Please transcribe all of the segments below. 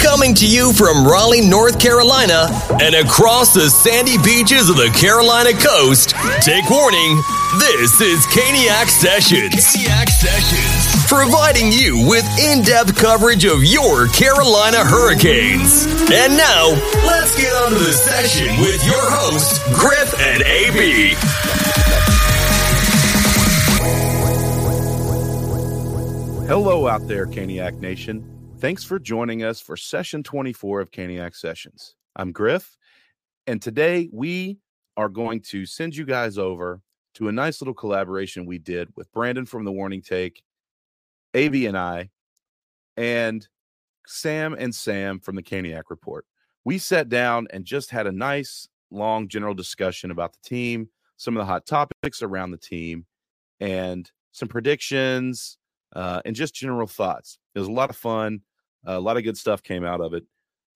Coming to you from Raleigh, North Carolina, and across the sandy beaches of the Carolina coast, take warning, this is Caniac Sessions. Caniac Sessions. Providing you with in depth coverage of your Carolina Hurricanes. And now, let's get on to the session with your hosts, Griff and AB. Hello out there, Caniac Nation. Thanks for joining us for session 24 of Caniac Sessions. I'm Griff, and today we are going to send you guys over to a nice little collaboration we did with Brandyn from the Warning Take, AB and I, and Sam and Sam from the Caniac Report. We sat down and just had a nice, long general discussion about the team, some of the hot topics around the team, and some predictions uh, and just general thoughts. It was a lot of fun. A lot of good stuff came out of it.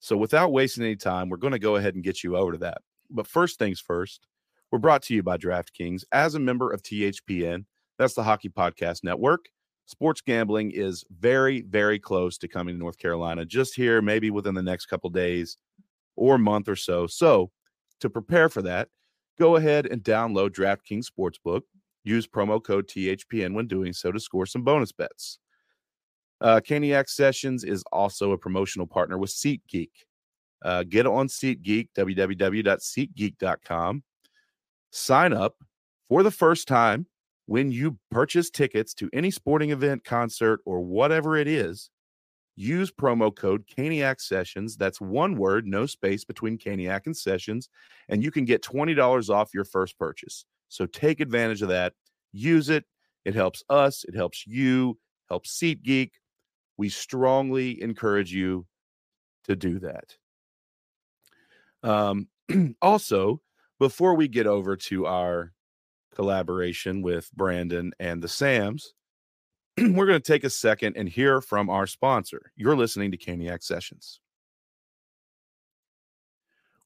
So, without wasting any time, we're going to go ahead and get you over to that. But first things first, we're brought to you by DraftKings as a member of THPN. That's the Hockey Podcast Network. Sports gambling is very, very close to coming to North Carolina, just here, maybe within the next couple days or month or so. So, to prepare for that, go ahead and download DraftKings Sportsbook. Use promo code THPN when doing so to score some bonus bets. Uh, Caniac Sessions is also a promotional partner with SeatGeek. Uh, get on SeatGeek, www.seatgeek.com. Sign up for the first time when you purchase tickets to any sporting event, concert, or whatever it is. Use promo code Caniac Sessions. That's one word, no space between Caniac and Sessions, and you can get $20 off your first purchase. So take advantage of that. Use it. It helps us, it helps you, helps SeatGeek. We strongly encourage you to do that. Um, also, before we get over to our collaboration with Brandyn and the Sams, we're going to take a second and hear from our sponsor. You're listening to Caniac Sessions.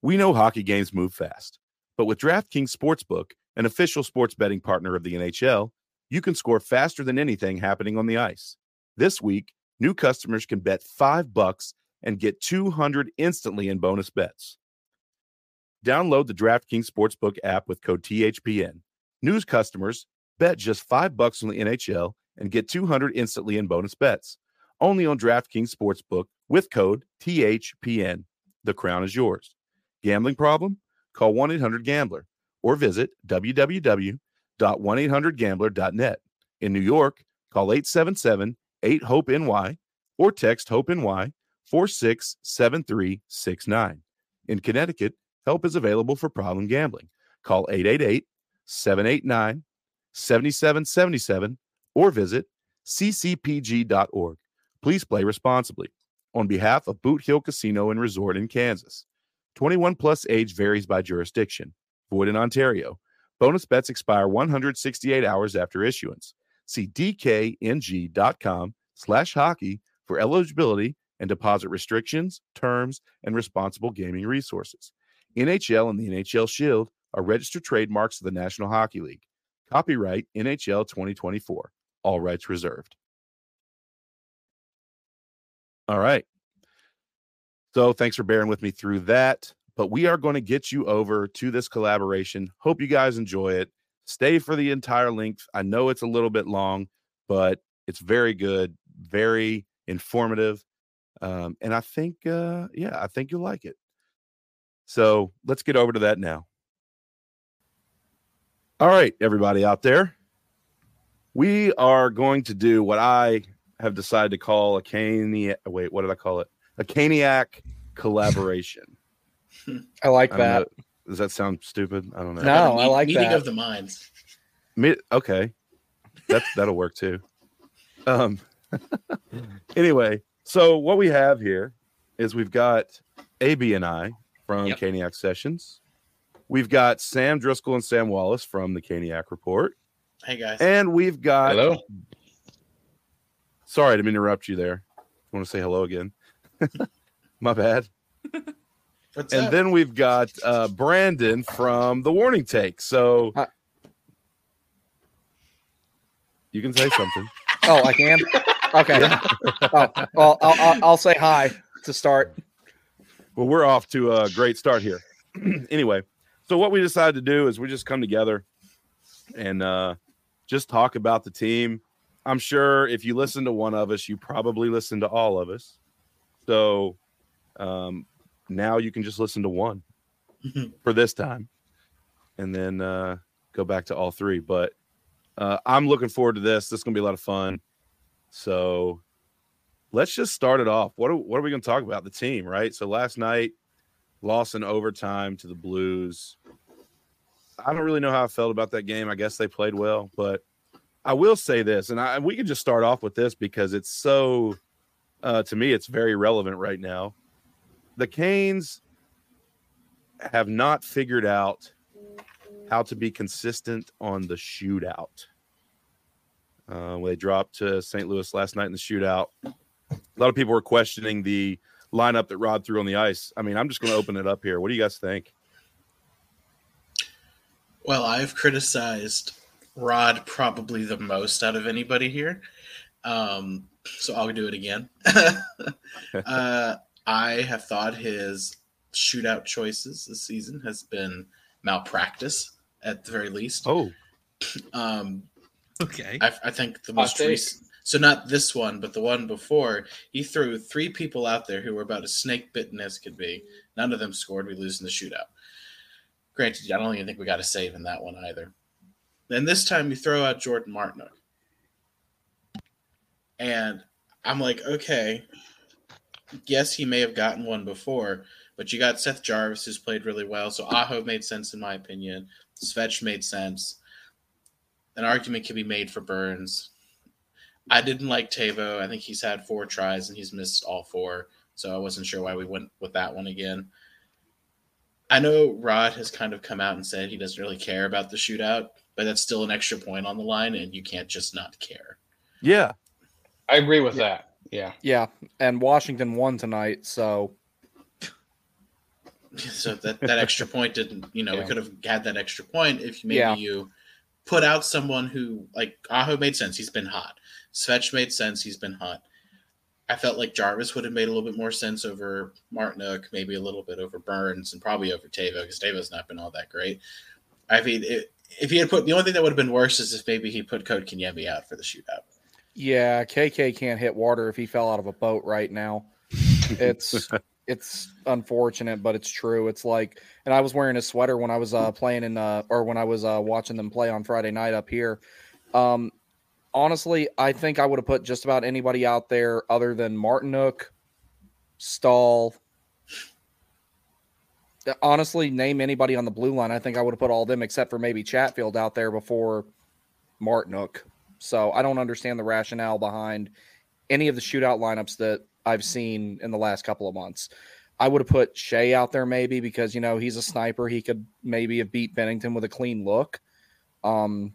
We know hockey games move fast, but with DraftKings Sportsbook, an official sports betting partner of the NHL, you can score faster than anything happening on the ice. This week, new customers can bet 5 bucks and get 200 instantly in bonus bets. Download the DraftKings Sportsbook app with code THPN. News customers bet just 5 bucks on the NHL and get 200 instantly in bonus bets. Only on DraftKings Sportsbook with code THPN. The crown is yours. Gambling problem? Call 1-800-GAMBLER or visit www.1800gambler.net. In New York, call 877-8-HOPE-NY or text HOPE-NY 467369. In Connecticut, help is available for problem gambling. Call 888-789-7777 or visit ccpg.org. Please play responsibly. On behalf of Boot Hill Casino and Resort in Kansas, 21 plus age varies by jurisdiction. Void in Ontario. Bonus bets expire 168 hours after issuance. See dkng.com slash hockey for eligibility and deposit restrictions, terms, and responsible gaming resources. NHL and the NHL Shield are registered trademarks of the National Hockey League. Copyright NHL 2024. All rights reserved. All right. So thanks for bearing with me through that. But we are going to get you over to this collaboration. Hope you guys enjoy it. Stay for the entire length. I know it's a little bit long, but it's very good, very informative. Um, and I think, uh, yeah, I think you'll like it. So let's get over to that now. All right, everybody out there. We are going to do what I have decided to call a caniac. Wait, what did I call it? A caniac collaboration. I like that. know. Does that sound stupid? I don't know. No, Meet- I like meeting that. of the minds. Me- okay, that's that'll work too. Um. anyway, so what we have here is we've got AB and I from Yep. Caniac Sessions. We've got Sam Driscoll and Sam Wallace from the Caniac Report, Hey guys. and we've got. Hello. Sorry to interrupt you there. Want to say hello again? My bad. What's and up? then we've got uh, Brandyn from the Warning Take. So Hi. you can say something. Oh, I can. Okay. oh, well, I'll, I'll, I'll say hi to start. Well, we're off to a great start here. anyway, so what we decided to do is we just come together and uh, just talk about the team. I'm sure if you listen to one of us, you probably listen to all of us. So um, now you can just listen to one for this time and then uh, go back to all three. But uh, I'm looking forward to this. This is going to be a lot of fun. So let's just start it off. What are, what are we going to talk about? The team, right? So last night, lost in overtime to the Blues. I don't really know how I felt about that game. I guess they played well, but I will say this, and I, we can just start off with this because it's so, uh, to me, it's very relevant right now. The Canes have not figured out how to be consistent on the shootout. Uh, they dropped to St. Louis last night in the shootout. A lot of people were questioning the lineup that Rod threw on the ice. I mean, I'm just going to open it up here. What do you guys think? Well, I've criticized Rod probably the most out of anybody here. Um, so I'll do it again. uh, I have thought his shootout choices this season has been malpractice at the very least. Oh, Um, Okay. I, I think the most take. recent. So not this one, but the one before. He threw three people out there who were about as snake bitten as could be. None of them scored. We lose in the shootout. Granted, I don't even think we got a save in that one either. Then this time you throw out Jordan Martinook, and I'm like, okay, yes, he may have gotten one before, but you got Seth Jarvis who's played really well. So Aho made sense in my opinion. Svetch made sense an argument can be made for Burns. I didn't like Tavo. I think he's had four tries and he's missed all four. So I wasn't sure why we went with that one again. I know Rod has kind of come out and said he doesn't really care about the shootout, but that's still an extra point on the line, and you can't just not care. yeah. I agree with that. Yeah. Yeah, and Washington won tonight, so So that, that extra point didn't, you know, we could have had that extra point if maybe Yeah. you put out someone who, like, Aho made sense. He's been hot. Svetch made sense. He's been hot. I felt like Jarvis would have made a little bit more sense over Martinook, maybe a little bit over Burns, and probably over Tavo because Tavo's not been all that great. I mean, it, if he had put the only thing that would have been worse is if maybe he put Kotkaniemi out for the shootout. Yeah, KK can't hit water if he fell out of a boat right now. It's it's unfortunate, but it's true. It's like, and I was wearing a sweater when I was uh, playing in, uh, or when I was uh, watching them play on Friday night up here. Um, honestly, I think I would have put just about anybody out there other than Martinook, Staal. Honestly, name anybody on the blue line. I think I would have put all of them except for maybe Chatfield out there before Martinook. So I don't understand the rationale behind any of the shootout lineups that I've seen in the last couple of months. I would have put Skjei out there maybe because you know he's a sniper. He could maybe have beat Binnington with a clean look. Um,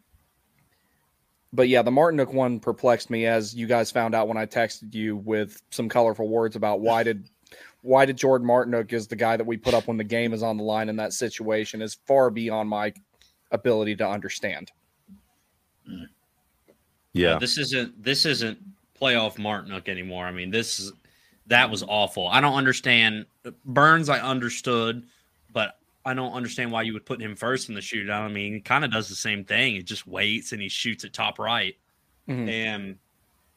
but yeah, the Martinook one perplexed me as you guys found out when I texted you with some colorful words about why did why did Jordan Martinook is the guy that we put up when the game is on the line in that situation is far beyond my ability to understand. Yeah. This isn't this isn't playoff Martinook anymore. I mean, this is that was awful. I don't understand Burns. I understood, but I don't understand why you would put him first in the shootout. I mean, he kind of does the same thing. He just waits and he shoots at top right. Mhm. And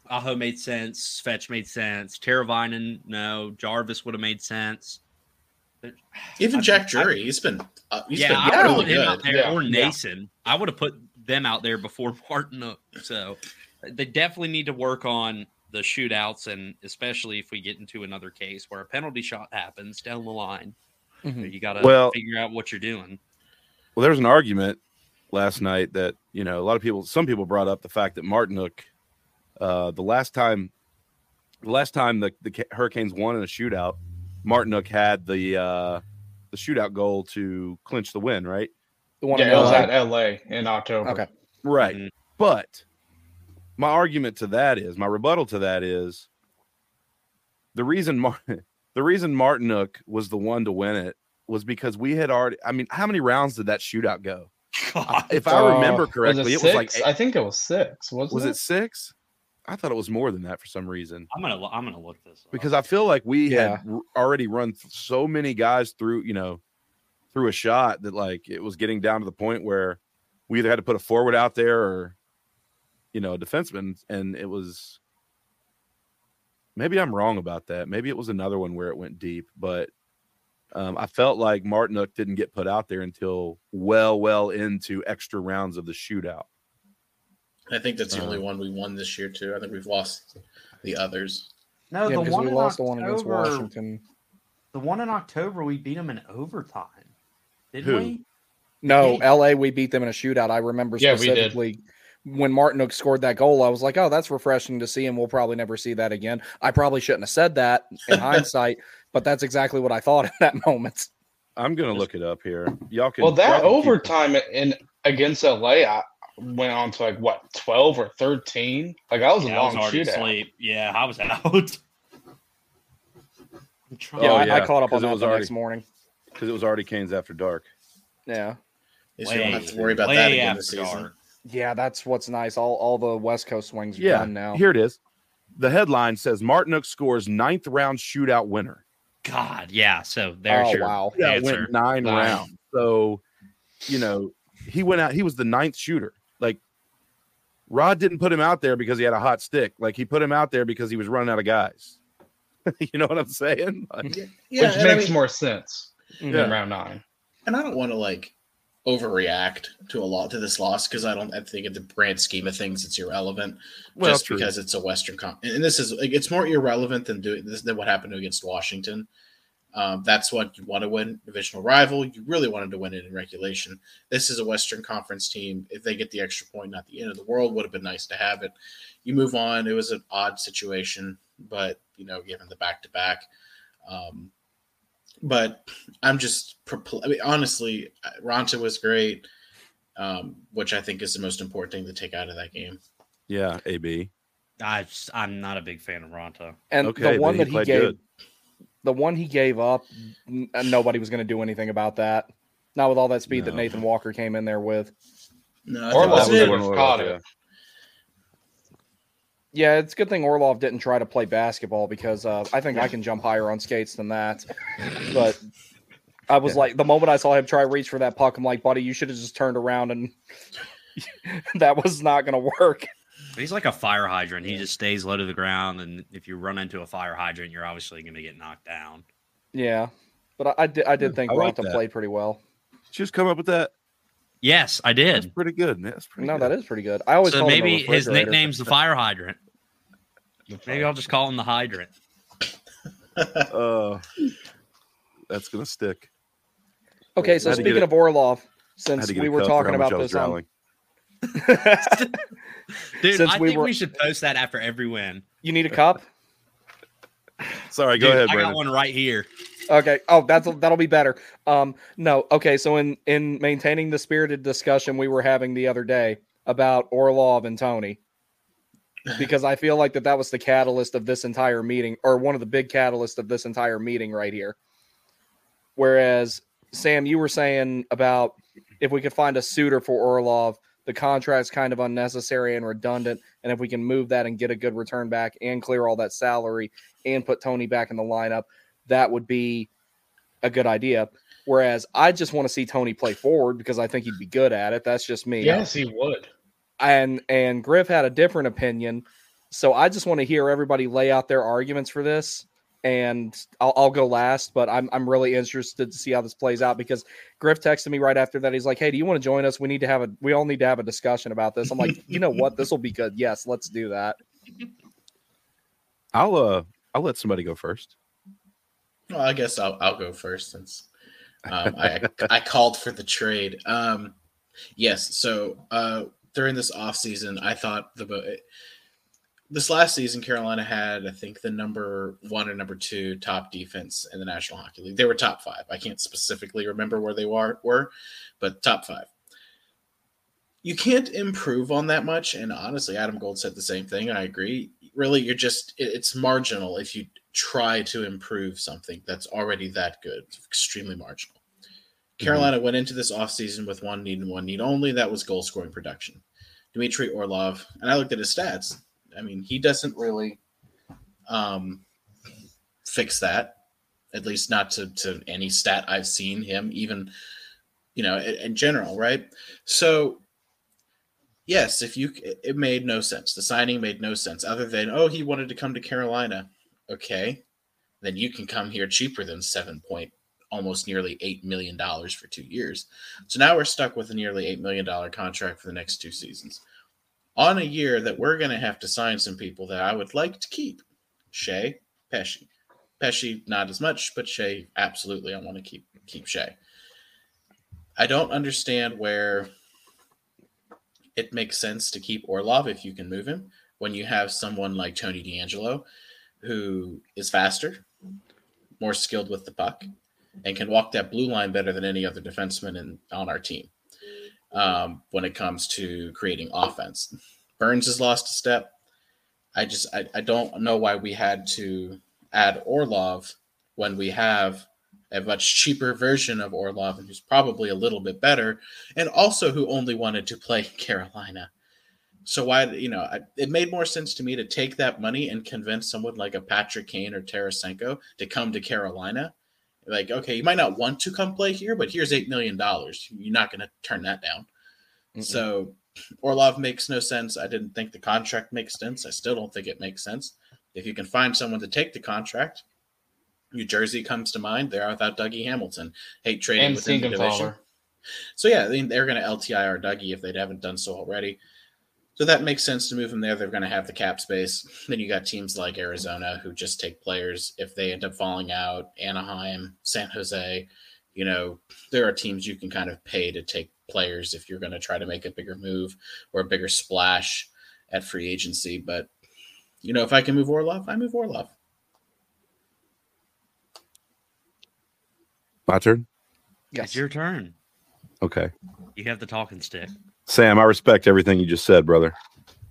Aho made sense. Svetch made sense. Teravainen, no. Jarvis would have made sense. Even I- Jack I- Drury, he's been uh, he's yeah, been I would have really put him out good. there Yeah, or yeah. Noesen. I would have put them out there before Martin. So they definitely need to work on the shootouts, and especially if we get into another case where a penalty shot happens down the line, Mhm. you got to Well- figure out what you're doing. Well, there was an argument last night that you know a lot of people, some people brought up the fact that Martinook, uh, the last time, the last time the, the Hurricanes won in a shootout, Martinook had the uh, the shootout goal to clinch the win, right? The one Yeah, in it was LA. at LA in October. Okay. Right. Mhm. But my argument to that is, my rebuttal to that is, the reason Mar- the reason Martinook was the one to win it was because we had already. I mean, how many rounds did that shootout go? If I Uh, remember was correctly, it, was like eight- I think it was six. Wasn't was it six? I thought it was more than that for some reason. I'm gonna lo- I'm gonna look this up. because I feel like we Yeah. had r- already run th- so many guys through, you know, through a shot that like it was getting down to the point where we either had to put a forward out there or, you know, a defenseman, and it was. Maybe I'm wrong about that. Maybe it was another one where it went deep, but um, I felt like Martinook didn't get put out there until well, well into extra rounds of the shootout. I think that's the only Uh, one we won this year too. I think we've lost the others. no, yeah, the because one we in lost the one against Washington. The one in October, we beat them in overtime. Did Who? we? No, Yeah. LA, we beat them in a shootout. I remember Yeah, we did. specifically when Martinook scored that goal. I was like, oh, that's refreshing to see, and we'll probably never see that again. I probably shouldn't have said that in hindsight, but that's exactly what I thought at that moment. I'm gonna look it up here. Y'all can. Well, that can keep- overtime in against LA, I went on to like what twelve or thirteen. Like that was a Yeah, I was long already shootout. asleep. Yeah, I was out. I'm trying- Yeah, Oh, I, I caught up on it that the already- next morning. Because it was already Canes after dark. Yeah. At least we don't have to worry about that again this season. dark. Yeah, that's what's nice. All all the West Coast swings are Yeah, done now. Here it is. The headline says Martinook scores ninth round shootout winner. God, yeah. So there's Oh, your wow. Yeah, went nine Nine. rounds. So, you know, he went out. He was the ninth shooter. Like Rod didn't put him out there because he had a hot stick. Like he put him out there because he was running out of guys. you know what I'm saying? Like, Yeah, which and I makes mean- more sense Mhm. in round nine. And I don't want to like overreact to a lot to this loss because I don't. I think in the grand scheme of things, it's irrelevant. well, just true. because it's a Western Con, and this is like it's more irrelevant than doing this than what happened against Washington. Um, that's what you want to win divisional rival. You really wanted to win it in regulation. This is a Western Conference team. If they get the extra point, not the end of the world. Would have been nice to have it. You move on. It was an odd situation, but you know, given the back to back. Um, but I'm just, perpl- I mean, honestly, Raanta was great, um, which I think is the most important thing to take out of that game. yeah, AB. I just, I'm not a big fan of Raanta. And Okay, the one but he that he gave, good. the one he gave up, n- nobody was going to do anything about that. Not with all that speed that Nathan Walker came in there with. No, I Or think Orlov that's was it. caught it. Yeah, it's a good thing Orlov didn't try to play basketball because uh, I think I can jump higher on skates than that. But I was Yeah. like, the moment I saw him try to reach for that puck, I'm like, buddy, you should have just turned around and that was not going to work. He's like a fire hydrant. He just stays low to the ground, and if you run into a fire hydrant, you're obviously going to get knocked down. Yeah, but I, I did. I did think I like Raanta that. played pretty well. Just come up with that. Yes, I That's did. pretty good. That's pretty No, good. that is pretty good. I always So called him a maybe his nickname's the fire hydrant. Maybe I'll just call him the hydrant. Uh, that's gonna stick. Okay, so Had to get speaking of Orlov, since we were talking about this on. Dude, Since I we think were- we should post that after every win. you need a cup. Sorry, go Dude, ahead, I Brandyn. got one right here. Okay. Oh, that's that'll be better. Um, no. Okay. So in in maintaining the spirited discussion we were having the other day about Orlov and Tony, because I feel like that that was the catalyst of this entire meeting, or one of the big catalysts of this entire meeting right here. Whereas Sam, you were saying about if we could find a suitor for Orlov, the contract's kind of unnecessary and redundant, and if we can move that and get a good return back and clear all that salary and put Tony back in the lineup, that would be a good idea. Whereas I just want to see Tony play forward because I think he'd be good at it. That's just me. Yes, he would. And and Griff had a different opinion. So I just want to hear everybody lay out their arguments for this. And I'll, I'll go last, but I'm I'm really interested to see how this plays out because Griff texted me right after that. He's like, "Hey, do you want to join us? We need to have a we all need to have a discussion about this." I'm like, "You know what? This will be good. Yes, let's do that." I'll uh, I'll let somebody go first. Well, I guess I'll, I'll go first since um, I I called for the trade. Um, yes, so uh, during this off season, I thought the this last season Carolina had I think the number one or number two top defense in the National Hockey League. They were top five. I can't specifically remember where they were were, but top five. You can't improve on that much, and honestly, Adam Gold said the same thing. I agree. Really, you're just it- it's marginal if you try to improve something that's already that good. It's extremely marginal. Carolina went into this offseason with one need and one need only. That was goal scoring production. Dmitry Orlov, and I looked at his stats. I mean, he doesn't really um, fix that, at least not to, to any stat I've seen him, even, you know, in, in general, right? So, yes, if you, it made no sense. The signing made no sense other than, oh, he wanted to come to Carolina. Okay. Then you can come here cheaper than seven point almost nearly $8 million for two years. So now we're stuck with a nearly $8 million contract for the next two seasons on a year that we're going to have to sign some people that I would like to keep. Skjei, Pesce. Pesce, not as much, but Skjei, absolutely, I want to keep keep Skjei. I don't understand where it makes sense to keep Orlov if you can move him when you have someone like Tony DeAngelo who is faster, more skilled with the puck, and can walk that blue line better than any other defenseman in, on our team um, when it comes to creating offense. Burns has lost a step. I just I, I don't know why we had to add Orlov when we have a much cheaper version of Orlov and who's probably a little bit better and also who only wanted to play in Carolina. So why you know I, it made more sense to me to take that money and convince someone like a Patrick Kane or Tarasenko to come to Carolina like, okay, you might not want to come play here, but here's eight million dollars. You're not going to turn that down. Mm-hmm. So Orlov makes no sense. I didn't think the contract makes sense. I still don't think it makes sense. If you can find someone to take the contract, New Jersey comes to mind. They're without Dougie Hamilton. Hate trading and within the division. So yeah, they're going to LTIR Dougie if they haven't done so already. So that makes sense to move them there. They're going to have the cap space. Then you got teams like Arizona who just take players if they end up falling out. Anaheim, San Jose. You know, there are teams you can kind of pay to take players if you're going to try to make a bigger move or a bigger splash at free agency. But you know, if I can move Orlov, I move Orlov. My turn. Yes. It's your turn. Okay. You have the talking stick. Sam, I respect everything you just said, brother.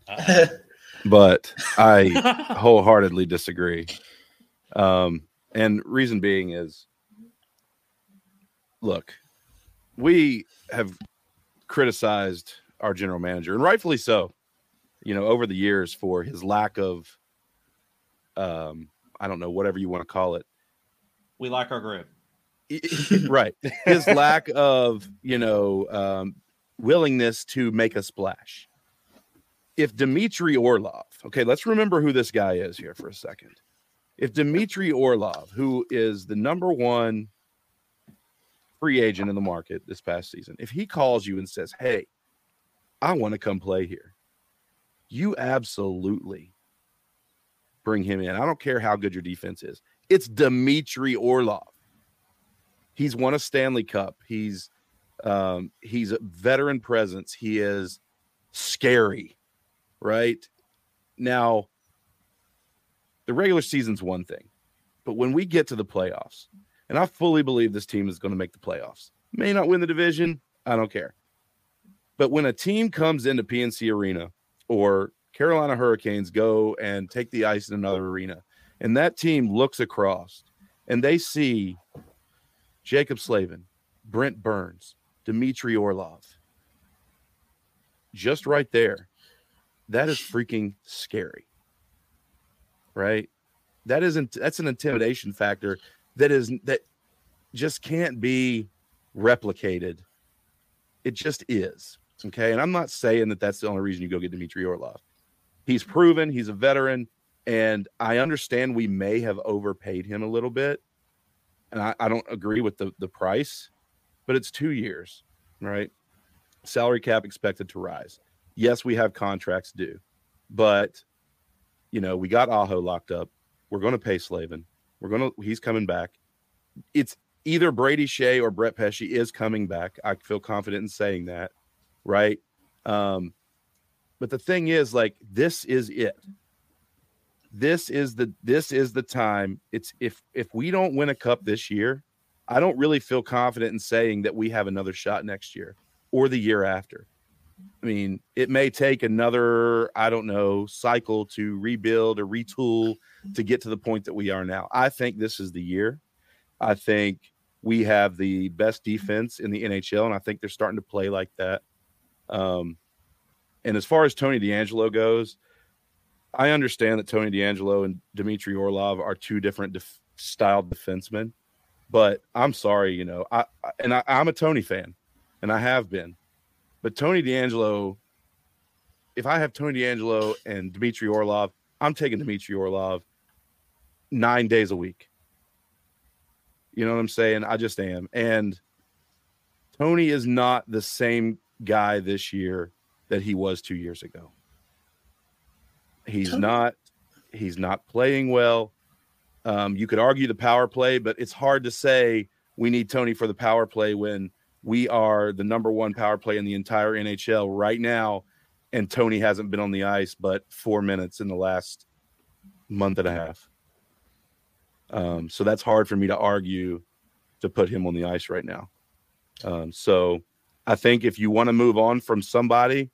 but I wholeheartedly disagree. Um, and reason being is look, we have criticized our general manager, and rightfully so, you know, over the years for his lack of um, I don't know, whatever you want to call it. We like our grip. right. His lack of, you know, um, willingness to make a splash. If Dmitry Orlov, okay, let's remember who this guy is here for a second. If Dmitry Orlov, who is the number one free agent in the market this past season, if he calls you and says, Hey, I want to come play here, you absolutely bring him in. I don't care how good your defense is. It's Dmitry Orlov. He's won a Stanley Cup. He's um, he's a veteran presence. He is scary, right? Now, the regular season's one thing, but when we get to the playoffs, and I fully believe this team is going to make the playoffs, may not win the division. I don't care. But when a team comes into PNC Arena or Carolina Hurricanes go and take the ice in another arena, and that team looks across and they see Jaccob Slavin, Brent Burns, Dmitry Orlov. Just right there. That is freaking scary. Right? That isn't that's an intimidation factor that is that just can't be replicated. It just is. Okay. And I'm not saying that that's the only reason you go get Dmitry Orlov. He's proven, he's a veteran, and I understand we may have overpaid him a little bit. And I, I don't agree with the, the price, but it's two years, right? Salary cap expected to rise. Yes, we have contracts due, but you know, we got Aho locked up. We're going to pay Slavin. We're going to, he's coming back. It's either Brady Skjei or Brett Pesce is coming back. I feel confident in saying that, right? Um, but the thing is, like, this is it. This is the this is the time. It's if if we don't win a cup this year, I don't really feel confident in saying that we have another shot next year or the year after. I mean, it may take another, I don't know, cycle to rebuild or retool to get to the point that we are now. I think this is the year. I think we have the best defense in the NHL, and I think they're starting to play like that. Um, and as far as Tony DeAngelo goes, I understand that Tony DeAngelo and Dmitry Orlov are two different def- styled defensemen, but I'm sorry, you know, I, I and I, I'm a Tony fan, and I have been, but Tony DeAngelo, if I have Tony DeAngelo and Dmitry Orlov, I'm taking Dmitry Orlov nine days a week. You know what I'm saying? I just am, and Tony is not the same guy this year that he was two years ago. He's Tony- not. He's not playing well. Um, you could argue the power play, but it's hard to say we need Tony for the power play when we are the number one power play in the entire NHL right now, and Tony hasn't been on the ice but four minutes in the last month and a half. Um, so that's hard for me to argue to put him on the ice right now. Um, so I think if you want to move on from somebody,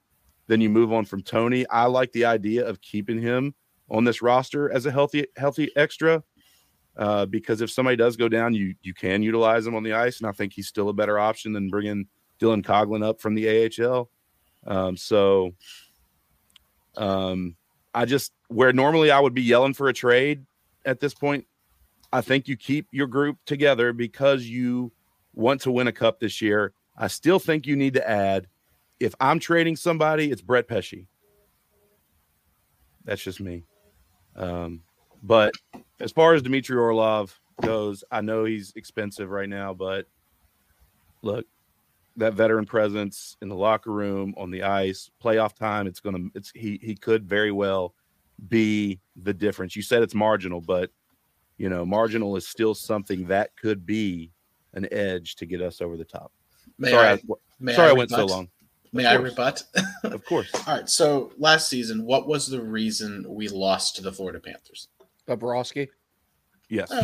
then you move on from Tony. I like the idea of keeping him on this roster as a healthy healthy extra uh, because if somebody does go down, you you can utilize him on the ice, and I think he's still a better option than bringing Dylan Coghlan up from the AHL. Um, so, um, I just where normally I would be yelling for a trade at this point, I think you keep your group together because you want to win a cup this year. I still think you need to add. If I'm trading somebody, it's Brett Pesce. That's just me. Um, but as far as Dmitry Orlov goes, I know he's expensive right now, but look, that veteran presence in the locker room, on the ice, playoff time, it's gonna it's he he could very well be the difference. You said it's marginal, but you know, marginal is still something that could be an edge to get us over the top. May sorry, I, I, sorry I, I went so long. May I rebut? Of course. All right. So last season, what was the reason we lost to the Florida Panthers? Bobrovsky. Yes. Uh,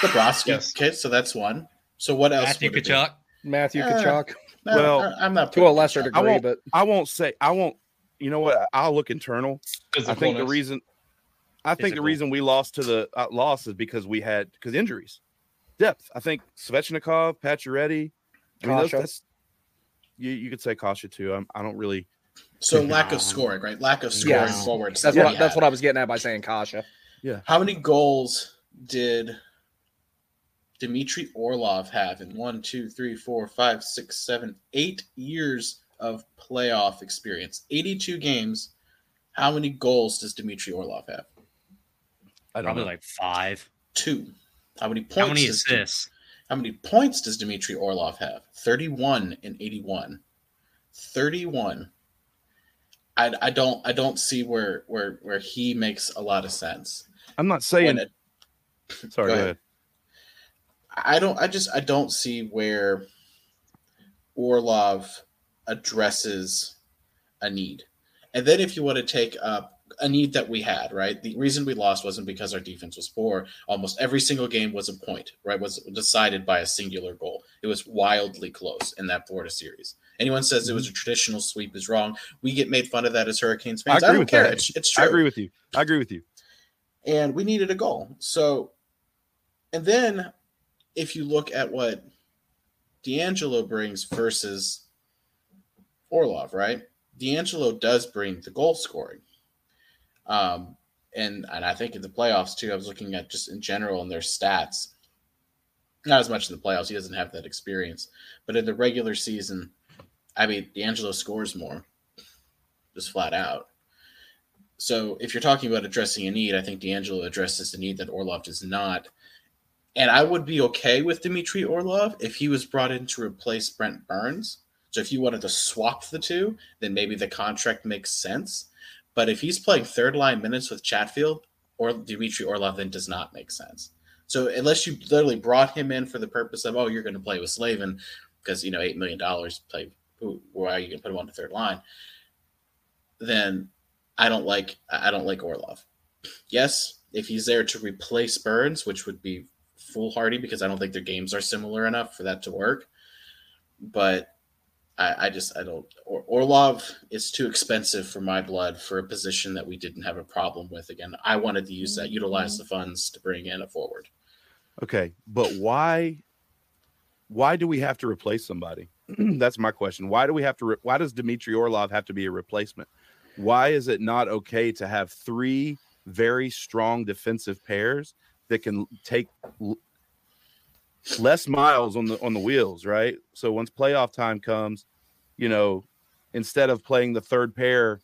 Bobrovsky. Yes. Okay, so that's one. So what else? Matthew would it be? Tkachuk. Matthew Uh, Tkachuk. No, Well, I- I'm not To a lesser Tkachuk. degree, won't- but I won't say I won't. You know what? I'll look internal. I think the reason I think the reason we lost to the uh, loss is because we had because injuries, depth. I think Svechnikov, Pacioretty. I mean, those, Kasha. that's you. You could say Kasha too. I'm, I don't really. So lack of scoring, right? Lack of scoring Yes. forwards. that's that what that's what I was getting at by saying Kasha. How many goals did Dmitry Orlov have in one, two, three, four, five, six, seven, eight years of playoff experience? 82 games. How many goals does Dmitry Orlov have? I don't Probably know. like five. Two. How many points? How many does, assists? How many points does Dmitry Orlov have? 31 and 81. 31. I, I don't I don't see where where where he makes a lot of sense. I'm not saying. It- sorry. go Go ahead. ahead. I don't I just I don't see where Orlov addresses a need. And then if you want to take up a need that we had, right? The reason we lost wasn't because our defense was poor. Almost every single game was a point, right? Was decided by a singular goal. It was wildly close in that Florida series. Anyone says it was a mm-hmm. traditional sweep is wrong. We get made fun of that as Hurricanes fans. I I, don't with care. that. It's, it's true I agree with you. I agree with you. And we needed a goal. So, and then if you look at what DeAngelo brings versus Orlov, right? DeAngelo does bring the goal scoring. Um, and and I think in the playoffs too, I was looking at just in general in their stats. Not as much in the playoffs, he doesn't have that experience. But in the regular season, I mean, DeAngelo scores more, just flat out. So if you're talking about addressing a need, I think DeAngelo addresses the need that Orlov does not. And I would be okay with Dmitry Orlov if he was brought in to replace Brent Burns. So if you wanted to swap the two, then maybe the contract makes sense. But if he's playing third line minutes with Chatfield or Dmitry Orlov, then does not make sense. So unless you literally brought him in for the purpose of, oh, you're going to play with Slavin because you know eight million dollars play, who, why are you going to put him on the third line? Then I don't like I don't like Orlov. Yes, if he's there to replace Burns, which would be foolhardy because I don't think their games are similar enough for that to work. But I, I just I don't or, Orlov is too expensive for my blood for a position that we didn't have a problem with. Again, I wanted to use that, utilize the funds to bring in a forward. Okay, but why? Why do we have to replace somebody? That's my question. Why do we have to? Re- why does Dmitry Orlov have to be a replacement? Why is it not okay to have three very strong defensive pairs that can take l- less miles on the on the wheels, right? So once playoff time comes, you know, instead of playing the third pair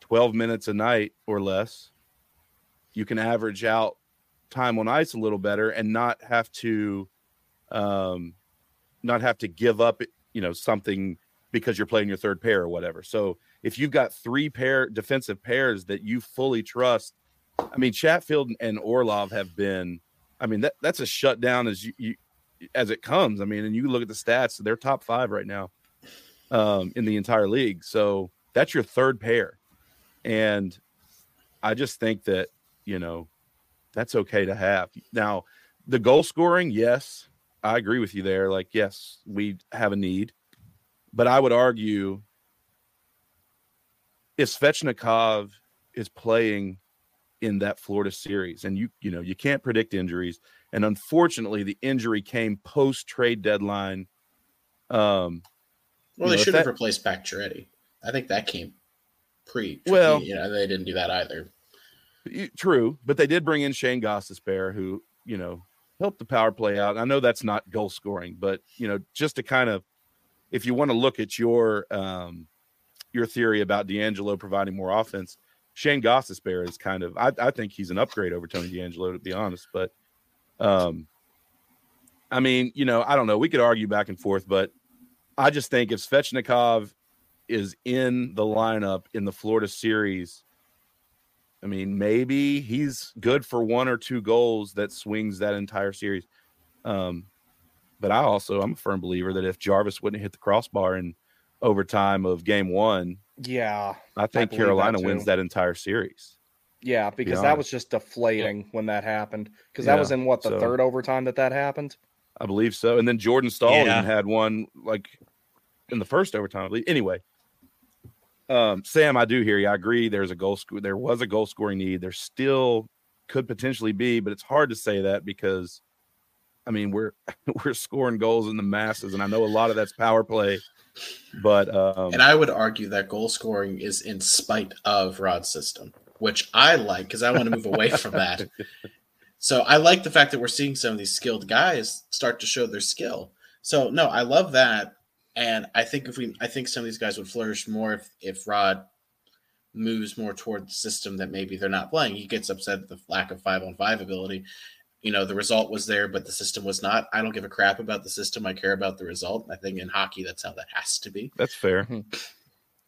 12 minutes a night or less, you can average out time on ice a little better and not have to um not have to give up, you know, something because you're playing your third pair or whatever. So if you've got three pair defensive pairs that you fully trust, I mean, Chatfield and Orlov have been, I mean, that that's a shutdown as you, you as it comes. I mean, and you look at the stats, they're top five right now um, in the entire league. So that's your third pair. And I just think that, you know, that's okay to have. Now, the goal scoring, yes, I agree with you there. Like, yes, we have a need. But I would argue if Svechnikov is playing in that Florida series, and you you know you can't predict injuries, and unfortunately the injury came post trade deadline. Um, Well, they know, should have that- replaced Pacioretty. I think that came pre. Well- you know, they didn't do that either. true, but they did bring in Shayne Gostisbehere, who you know helped the power play out. I know that's not goal scoring, but you know just to kind of, if you want to look at your um, your theory about DeAngelo providing more offense, Shayne Gostisbehere is kind of I, I think he's an upgrade over Tony DeAngelo to be honest, but um, I mean you know I don't know we could argue back and forth, but I just think if Svechnikov is in the lineup in the Florida series. I mean, maybe he's good for one or two goals that swings that entire series. Um, but I also I'm a firm believer that if Jarvis wouldn't hit the crossbar in overtime of game one, Yeah, I think believe that Carolina too. wins that entire series. yeah, because that was just deflating when that happened. Because that Yeah, was in what the so- third overtime that that happened. I believe so. And then Jordan Staal Yeah. even had one like in the first overtime. I believe. Anyway, um, Sam, I do hear you. I agree. There's a goal score. There was a goal scoring need. There still could potentially be, but it's hard to say that because, I mean, we're we're scoring goals in the masses, and I know a lot of that's power play. But um, And I would argue that goal scoring is in spite of Rod's system, which I like because I want to move away from that. So I like the fact that we're seeing some of these skilled guys start to show their skill. So no, I love that, and I think if we, I think some of these guys would flourish more if if Rod moves more toward the system that maybe they're not playing. He gets upset at the lack of five on five ability. You know, the result was there, but the system was not. I don't give a crap about the system. I care about the result. I think in hockey, that's how that has to be. that's fair. Hmm.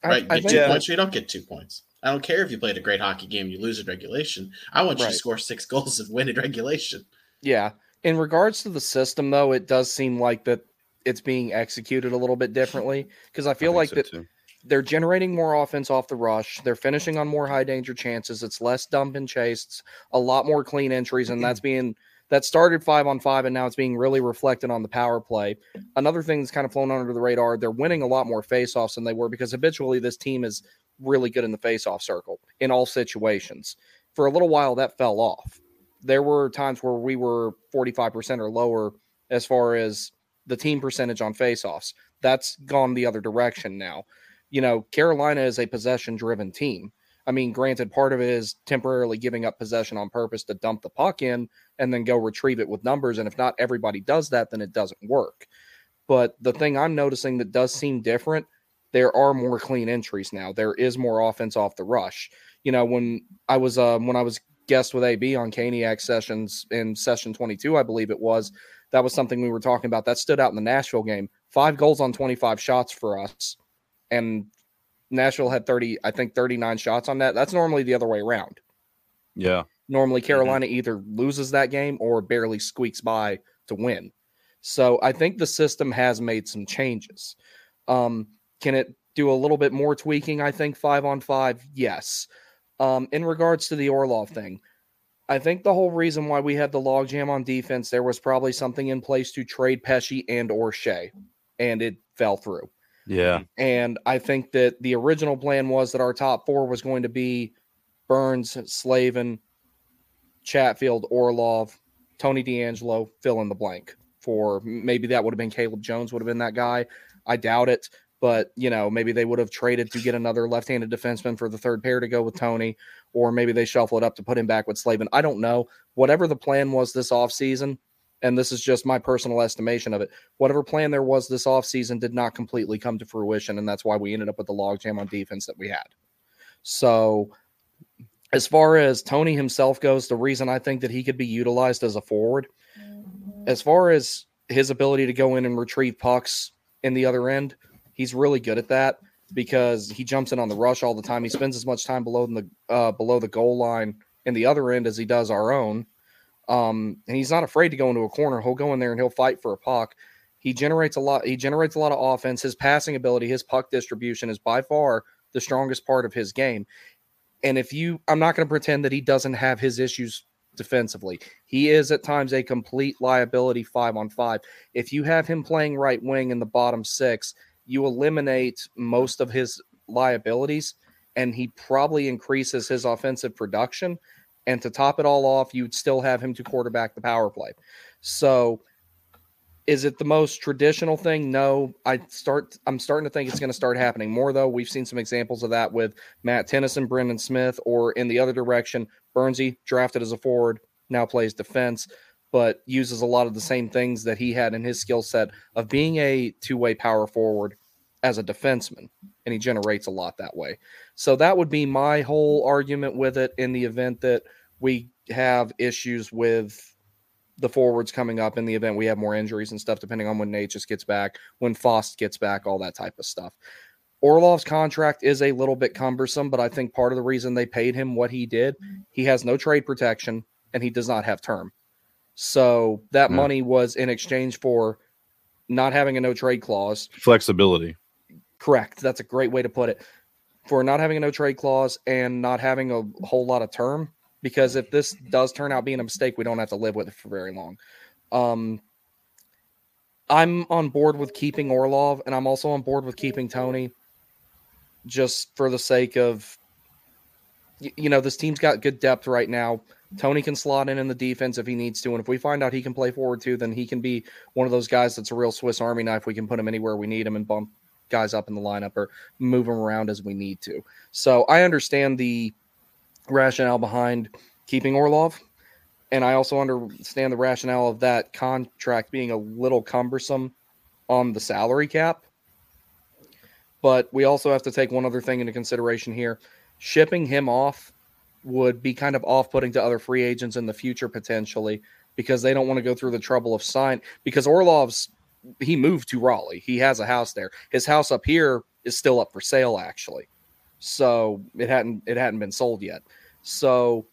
I- Right, I get think two that- points or you don't get two points. I don't care if you played a great hockey game, you lose in regulation. I want you Right. to score six goals and win in regulation. Yeah. In regards to the system, though, it does seem like that it's being executed a little bit differently because I feel think like so, that too. They're generating more offense off the rush. They're finishing on more high danger chances. It's less dump and chase. It's a lot more clean entries, and that's mm-hmm. being that started five on five, and now it's being really reflected on the power play. Another thing that's kind of flown under the radar, they're winning a lot more faceoffs than they were because habitually this team is really good in the faceoff circle in all situations. For a little while, that fell off. There were times where we were 45% or lower as far as the team percentage on faceoffs. That's gone the other direction now you know, Carolina is a possession driven team. I mean, granted, part of it is temporarily giving up possession on purpose to dump the puck in and then go retrieve it with numbers. And if not everybody does that, then it doesn't work. But the thing I'm noticing that does seem different, there are more clean entries now. There is more offense off the rush. You know, when I was um, when I was guest with AB on Caniac sessions in session 22, I believe it was, that was something we were talking about. That stood out in the Nashville game. Five goals on 25 shots for us and Nashville had 30, I think 39 shots on that. That's normally the other way around. Yeah, Normally, Carolina either loses that game or barely squeaks by to win. So I think the system has made some changes. Um, can it do a little bit more tweaking? I think five on five, yes. Um, in regards to the Orlov thing, I think the whole reason why we had the logjam on defense, there was probably something in place to trade Pesce and or Skjei, and it fell through. Yeah, And I think that the original plan was that our top four was going to be Burns, Slavin, Chatfield, Orlov, Tony DeAngelo, fill in the blank. For maybe that would have been Caleb Jones, would have been that guy. I doubt it. but you know maybe they would have traded to get another left-handed defenseman for the third pair to go with Tony, or maybe they shuffle it up to put him back with Slavin. I don't know. Whatever the plan was this offseason, and this is just my personal estimation of it. Whatever plan there was this offseason did not completely come to fruition, and that's why we ended up with the logjam on defense that we had. So, as far as Tony himself goes, the reason I think that he could be utilized as a forward, as far as his ability to go in and retrieve pucks in the other end, he's really good at that because he jumps in on the rush all the time. He spends as much time below the uh, below the goal line in the other end as he does our own. Um, and he's not afraid to go into a corner. He'll go in there and he'll fight for a puck. He generates a lot. He generates a lot of offense. His passing ability, his puck distribution is by far the strongest part of his game. And if you, I'm not going to pretend that he doesn't have his issues defensively. He is at times a complete liability five on five. If you have him playing right wing in the bottom six, you eliminate most of his liabilities and he probably increases his offensive production. And to top it all off, you'd still have him to quarterback the power play. So is it the most traditional thing? No. I start I'm starting to think it's going to start happening more though. We've seen some examples of that with Matt Tennyson, Brendan Smith, or in the other direction, Burnsie, drafted as a forward, now plays defense, but uses a lot of the same things that he had in his skill set of being a two-way power forward as a defenseman, and he generates a lot that way. So that would be my whole argument with it in the event that we have issues with the forwards coming up in the event we have more injuries and stuff, depending on when Necas gets back, when Fast gets back, all that type of stuff. Orlov's contract is a little bit cumbersome, but I think part of the reason they paid him what he did, he has no trade protection and he does not have term. So that Yeah. money was in exchange for not having a no trade clause. Flexibility. Correct. That's a great way to put it. For not having a no trade clause and not having a whole lot of term, because if this does turn out being a mistake, we don't have to live with it for very long. Um, I'm on board with keeping Orlov, and I'm also on board with keeping Tony, just for the sake of, you know, this team's got good depth right now. Tony can slot in in the defense if he needs to, and if we find out he can play forward too, then he can be one of those guys that's a real Swiss Army knife. We can put him anywhere we need him and bump guys up in the lineup or move them around as we need to. So I understand the rationale behind keeping Orlov. And I also understand the rationale of that contract being a little cumbersome on the salary cap. But we also have to take one other thing into consideration here. Shipping him off would be kind of off putting to other free agents in the future potentially because they don't want to go through the trouble of sign because Orlov's he moved to Raleigh. He has a house there. His house up here is still up for sale actually. So it hadn't it hadn't been sold yet. So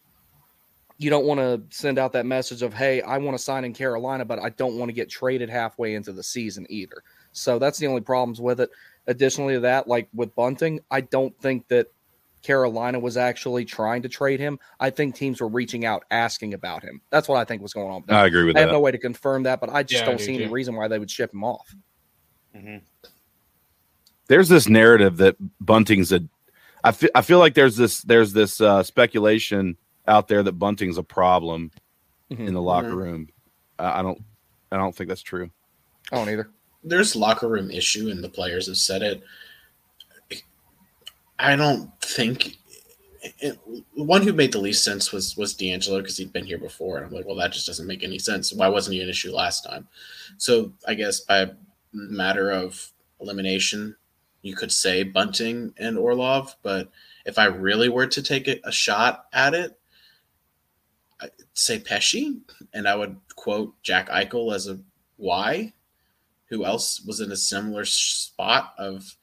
you don't want to send out that message of hey, I want to sign in Carolina, but I don't want to get traded halfway into the season either. So that's the only problems with it. Additionally to that, like with Bunting, I don't think that Carolina was actually trying to trade him. I think teams were reaching out asking about him. That's what I think was going on. I agree with that. I have no way to confirm that, but I just Yeah, don't do see any too. reason why they would ship him off. there's this narrative that Bunting's a. I feel I feel like there's this there's this uh, speculation out there that Bunting's a problem Mhm. in the locker Mhm. room. I I don't I don't think that's true. I don't either. there's locker room issue and the players have said it i don't think it, the one who made the least sense was was d'angelo because he'd been here before and i'm like well that just doesn't make any sense. Why wasn't he an issue last time? So i guess by matter of elimination you could say bunting and orlov but if i really were to take a, a shot at it i'd say Pesce and i would quote jack eichel as a why. Who else was in a similar spot of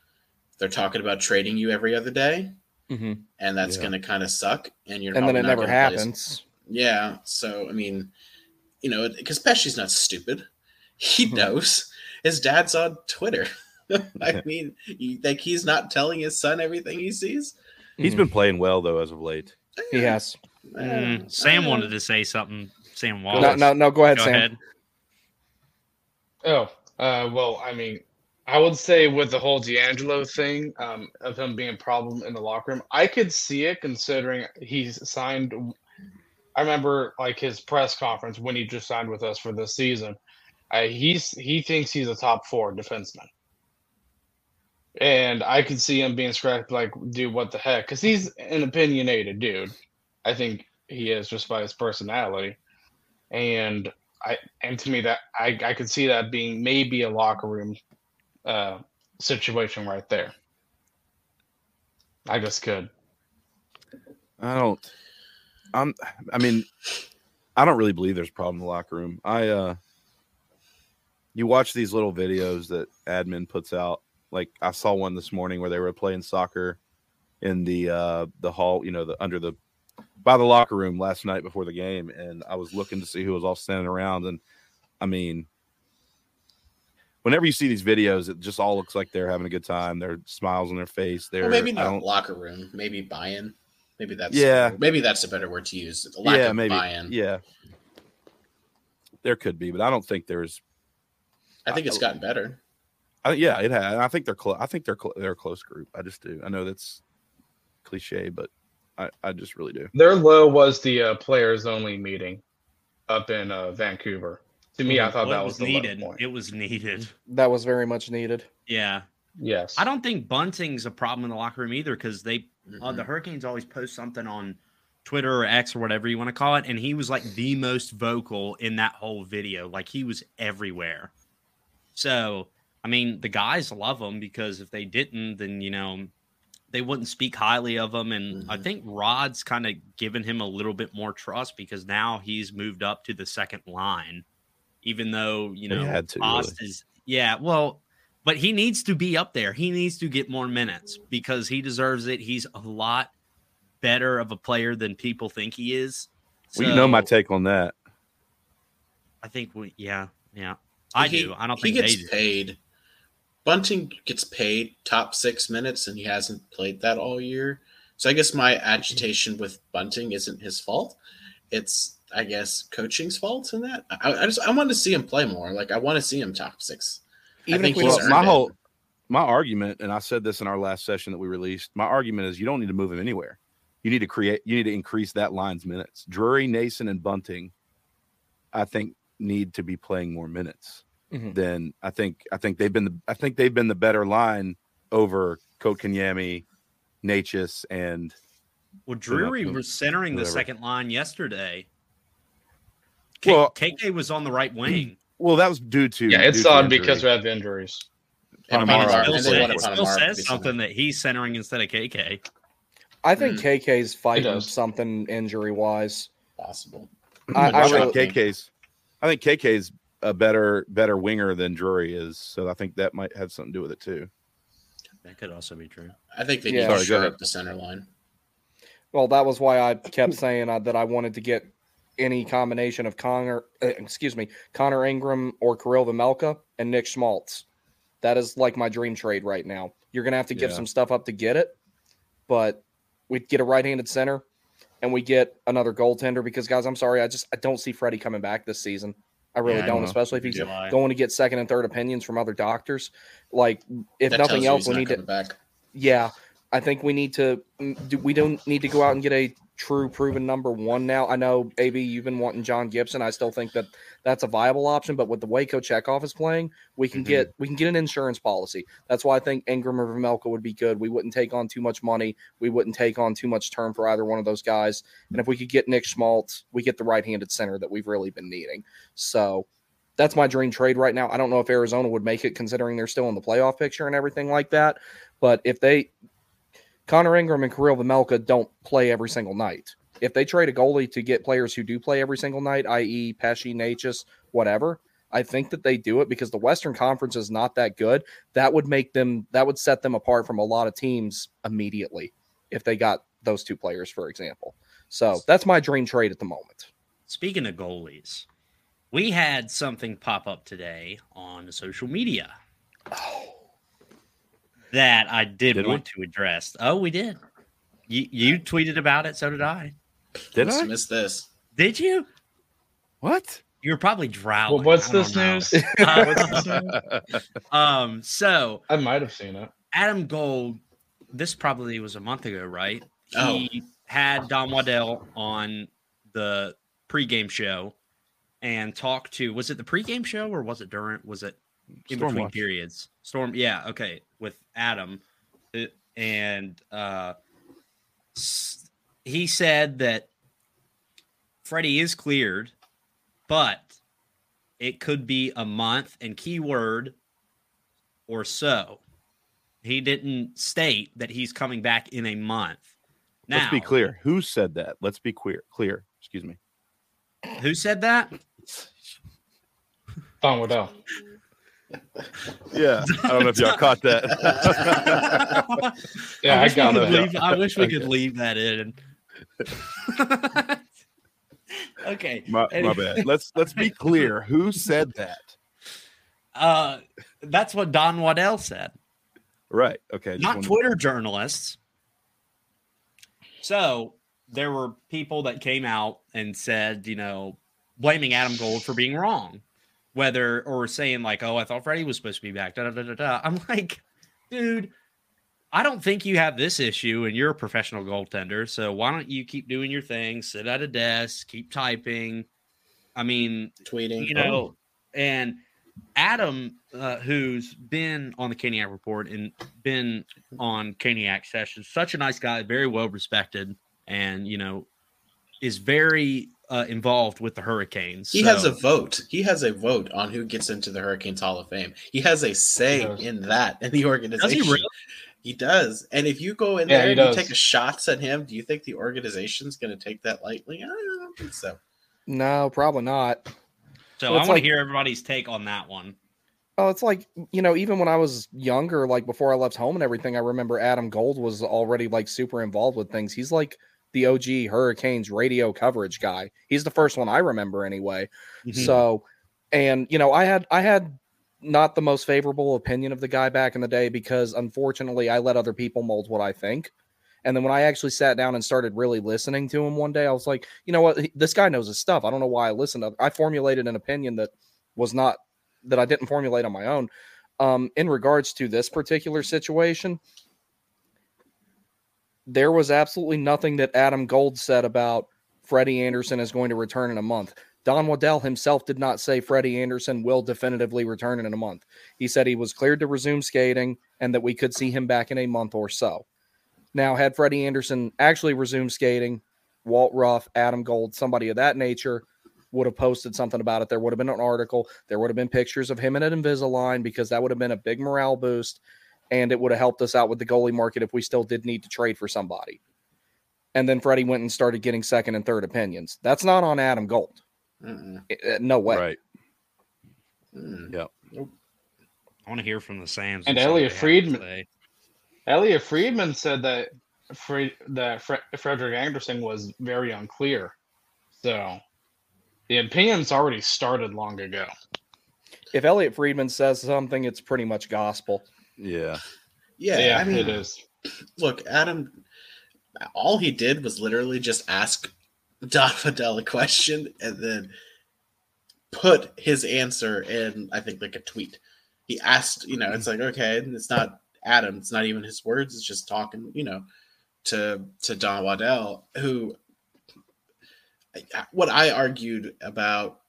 they're talking about trading you every other day Mm-hmm. and that's Yeah. going to kind of suck and you're And then it not never gonna happens. yeah so i mean you know because Pesce's not stupid he Mhm. knows his dad's on twitter i mean you think he's not telling his son everything he sees He's Mhm. been playing well though as of late. He has. Mm, Sam wanted to say something. Sam No, Wallace. no, no. Go ahead, Go Sam. ahead. Oh, uh, well, I mean, I would say with the whole D'Angelo thing um, of him being a problem in the locker room, I could see it considering he's signed. I remember like his press conference when he just signed with us for this season. Uh, he's he thinks he's a top four defenseman. and I could see him being scrapped. Like, dude, what the heck? Because he's an opinionated dude. I think he is just by his personality, and I and to me that I I could see that being maybe a locker room uh, situation right there. I just could. I don't. I'm. I mean, I don't really believe there's a problem in the locker room. I. uh You watch these little videos that admin puts out. Like I saw one this morning where they were playing soccer in the uh the hall. You know, the under the by the locker room last night before the game, and I was looking to see who was all standing around. And I mean, whenever you see these videos, it just all looks like they're having a good time. Their smiles on their face. They're Well, maybe not locker room. Maybe buy-in. Maybe that's Yeah. Maybe that's a better word to use. The lack yeah, of maybe. buy-in. Yeah, there could be, but I don't think there's. I think it's gotten better. I, yeah, it has. I think they're close. I think they're cl- they're a close group. I just do. I know that's cliche, but I, I just really do. Their low was the uh, players only meeting up in uh, Vancouver. To me, I thought Well, that was, was needed. point. It was needed. That was very much needed. Yeah. Yes, I don't think bunting's a problem in the locker room either because they uh, Mhm. the Hurricanes always post something on Twitter or X or whatever you want to call it, and he was like the most vocal in that whole video. Like he was everywhere. So I mean, the guys love him because if they didn't, then you know they wouldn't speak highly of him. And I Mhm. think Rod's kind of given him a little bit more trust because now he's moved up to the second line, even though you know had to, Ost is yeah, well. But he needs to be up there. He needs to get more minutes because he deserves it. He's a lot better of a player than people think he is. well, you know my take on that. I think we, yeah, yeah. I He- do. I don't he think gets they do. paid. Bunting gets paid top six minutes, and he hasn't played that all year. So I guess my agitation with Bunting isn't his fault. It's I guess coaching's fault in that. I, I just I want to see him play more. Like I want to see him top six. I Even think if we Well, my it. whole my argument, and I said this in our last session that we released. My argument is you don't need to move him anywhere. You need to create. You need to increase that line's minutes. Drury, Noesen, and Bunting, I think, need to be playing more minutes. Mhm. Then I think I think they've been the I think they've been the better line over Kotkaniemi, Necas, and Well, Drury Whatever. was centering the second line yesterday. K- Well- KK was on the right wing. well, that was due to yeah, it's due to odd because we have injuries. And Ponomarev, Ponomarev, Still and says, it still says something that he's centering instead of KK. I think Mm. KK's fighting something injury wise. possible. I, I I really, think KK's. I think KK's a better better winger than Drury is, so I think that might have something to do with it too. That could also be true. I think they Yeah. need Sorry, to go shore up the center line. well, that was why I kept saying uh, that I wanted to get any combination of Connor, uh, excuse me, Connor Ingram or Karel Vejmelka and Nick Schmaltz. That is like my dream trade right now. You're gonna have to give Yeah. some stuff up to get it, but we get a right-handed center and we get another goaltender because guys, I'm sorry, I just I don't see Freddie coming back this season. I really Yeah, don't, know. especially if he's July. going to get second and third opinions from other doctors. Like, if That nothing else, we need to back. yeah, I think we need to. mm, do- We don't need to go out and get a true proven number one now. I know, AB, you've been wanting John Gibson. I still think that that's a viable option, but with the way Kochetkov is playing, we can Mhm. get we can get an insurance policy. That's why I think Ingram or Vejmelka would be good. We wouldn't take on too much money. We wouldn't take on too much term for either one of those guys. And if we could get Nick Schmaltz, we get the right-handed center that we've really been needing. So. That's my dream trade right now. I don't know if Arizona would make it considering they're still in the playoff picture and everything like that. But if they Connor Ingram and Karel Vejmelka don't play every single night. If they trade a goalie to get players who do play every single night, i.e., Pesce, Necas, whatever, I think that they do it because the Western Conference is not that good. That would make them, that would set them apart from a lot of teams immediately if they got those two players, for example. So that's my dream trade at the moment. Speaking of goalies, we had something pop up today on social media oh. That I did, Did we? want to address. Oh, we did. You, you tweeted about it, so did I. Did Must I? miss this. Did you? What? You were probably drowning. Well, what's this know. news? Uh, What's this news? um, so I might have seen it. Adam Gold, this probably was a month ago, right? Oh. He had Don Waddell on the pregame show and talked to was it the pregame show or was it during was it in Storm between watch. periods. Storm, yeah, okay, with Adam, uh, and uh, he said that Freddie is cleared, but it could be a month and keyword or so. He didn't state that he's coming back in a month. Now, Let's be clear. Who said that? Let's be clear. Clear. Excuse me. Who said that? Don Waddell. Yeah, I don't know if y'all caught that. Yeah, I, wish we got could it. leave- I wish we could Okay. leave that in. okay. my, my bad. Let's let's be clear. Who said that? Uh, that's what Don Waddell said, Right. Okay. not wanted- Twitter journalists. So there were people that came out and said, you know, blaming Adam Gold for being wrong, whether or saying like, "Oh, I thought Freddie was supposed to be back." Da, da, da, da, da. I'm like, dude, I don't think you have this issue, and you're a professional goaltender. So why don't you keep doing your thing? Sit at a desk, keep typing. I mean, Tweeting. you know, and Adam, uh, who's been on the Caniac Report and been on Caniac sessions, such a nice guy, very well respected, and you know, is very uh, involved with the Hurricanes. He has a vote. He has a vote on who gets into the Hurricanes Hall of Fame. He has a say He in that in the organization. really? He does. And if you go in Yeah, there he and you take a shots at him, do you think the organization's going to take that lightly? I don't think so. No, probably not. So Well, I it's want like- to hear everybody's take on that one. Oh, it's like you know, even when I was younger, like before I left home and everything, I remember Adam Gold was already like super involved with things. He's like the OG Hurricanes radio coverage guy. He's the first one I remember anyway. Mm-hmm. So, and you know, I had I had not the most favorable opinion of the guy back in the day because unfortunately I let other people mold what I think. And then when I actually sat down and started really listening to him one day, I was like, you know what, this guy knows his stuff. I don't know why I listened. to I formulated an opinion that was not that I didn't formulate on my own. Um, in regards to this particular situation, there was absolutely nothing that Adam Gold said about Freddie Andersen is going to return in a month. Don Waddell himself did not say Freddie Andersen will definitively return in a month. He said he was cleared to resume skating and that we could see him back in a month or so. Now, had Freddie Andersen actually resumed skating, Walt Ruff, Adam Gold, somebody of that nature would have posted something about it. There would have been an article. There would have been pictures of him in an Invisalign because that would have been a big morale boost and it would have helped us out with the goalie market if we still did need to trade for somebody. And then Freddie went and started getting second and third opinions. That's not on Adam Gold. Mm-mm. Uh, No way. Right. Mm. I want to hear from the Sams And Elliot they Friedman- Elliot Friedman said that Fre- that Fre- Frederik Andersen was very unclear. So the opinions already started long ago. If Elliot Friedman says something, it's pretty much gospel. Yeah. Yeah, Yeah, I mean, it is. look, Adam, all he did was literally just ask Don Fidel a question and then put his answer in, I think, like a tweet. He asked, you know, it's like, okay, it's not Adam, it's not even his words, it's just talking, you know, to to Don Waddell, who what I argued about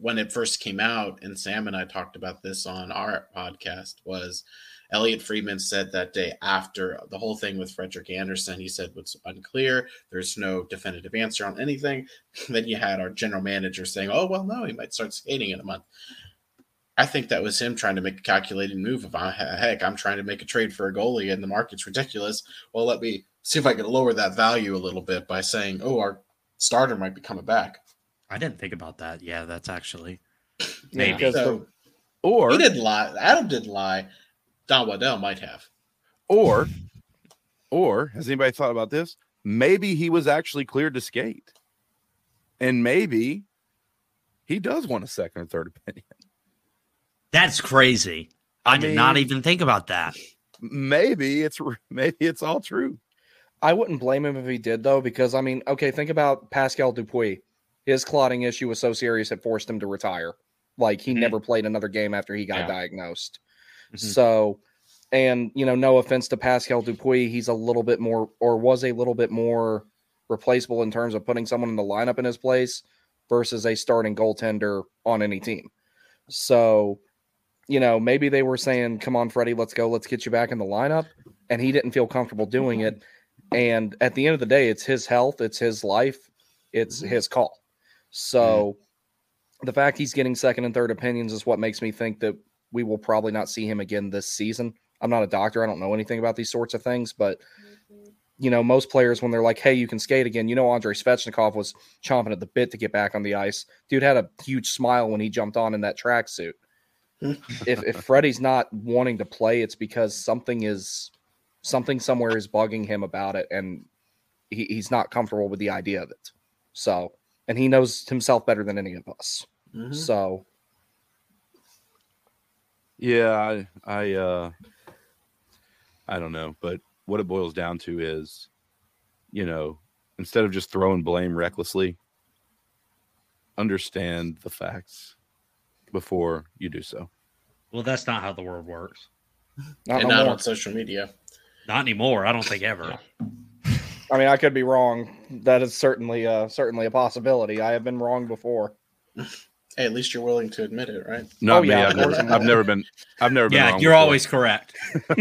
when it first came out, and Sam and I talked about this on our podcast, was Elliot Friedman said that day after the whole thing with Frederik Andersen, he said what's unclear. There's no definitive answer on anything. then you had our general manager saying, "Oh well, no, he might start skating in a month." I think that was him trying to make a calculated move of, "Ah, heck, I'm trying to make a trade for a goalie and the market's ridiculous. Well, let me see if I can lower that value a little bit by saying, oh, our starter might be coming back. I didn't think about that. Yeah, that's actually Yeah, Maybe. because the- Or he didn't lie. Adam didn't lie. Don Waddell might have. or or has anybody thought about this? Maybe he was actually cleared to skate. And maybe he does want a second or third opinion. that's crazy. I, I did not even think about that. Maybe it's maybe it's all true. I wouldn't blame him if he did, though, because I mean, okay, think about Pascal Dupuis. His clotting issue was so serious it forced him to retire. Like he Mhm. never played another game after he got Yeah. diagnosed. Mhm. So, and you know, no offense to Pascal Dupuis, he's a little bit more, or was a little bit more replaceable in terms of putting someone in the lineup in his place versus a starting goaltender on any team. So, you know, maybe they were saying, "Come on, Freddie, let's go, let's get you back in the lineup," and he didn't feel comfortable doing mm-hmm. it. And at the end of the day, it's his health, it's his life, it's mm-hmm. his call. Mm-hmm. So the fact he's getting second and third opinions is what makes me think that we will probably not see him again this season. I'm not a doctor, I don't know anything about these sorts of things, but you know, most players when they're like, "Hey, you can skate again," you know, Andrei Svechnikov was chomping at the bit to get back on the ice. Dude had a huge smile when he jumped on in that tracksuit. if if Freddie's not wanting to play, it's because something is something somewhere is bugging him about it, and he, he's not comfortable with the idea of it. So, and he knows himself better than any of us. Mhm. So, Yeah, I, I, uh, I don't know, but what it boils down to is, you know, instead of just throwing blame recklessly, understand the facts before you do so. Well, that's not how the world works. not and no not more. on social media. Not anymore. I don't think ever. I mean, I could be wrong. That is certainly uh, certainly a possibility. I have been wrong before. Hey, at least you're willing to admit it, right? Not Oh, me. yeah, I've never, I'm I've never been. I've never been. Yeah, wrong you're before. always correct.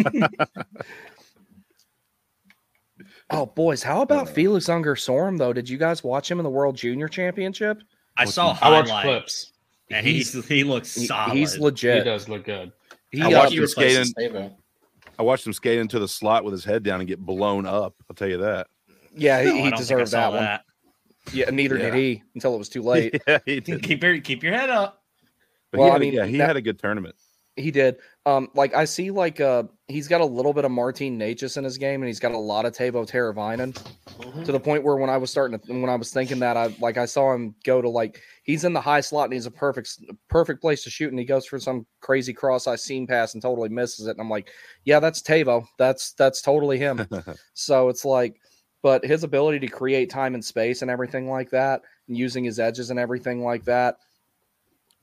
Oh, boys, how about Felix Unger Sorum though? Did you guys watch him in the World Junior Championship? I What's saw he- I watched highlights, clips. and he's he looks He- solid. he's legit. He does look good. He, I uh, watched he him skating. I watched him skate into the slot with his head down and get blown up. I'll tell you that. yeah, he, I he don't think I deserved saw that one. Yeah, neither did he until it was too late. yeah, he keep your keep your head up. But Well, he I had a- mean, yeah, he that- had a good tournament. He did. Um, like I see, like uh, he's got a little bit of Martin Necas in his game, and he's got a lot of Teuvo Teravainen Mhm. to the point where when I was starting to, when I was thinking that, I like I saw him go to like he's in the high slot and he's a perfect perfect place to shoot, and he goes for some crazy cross eye seam pass and totally misses it, and I'm like, yeah, that's Teuvo. That's that's totally him. So it's like, but his ability to create time and space and everything like that, and using his edges and everything like that,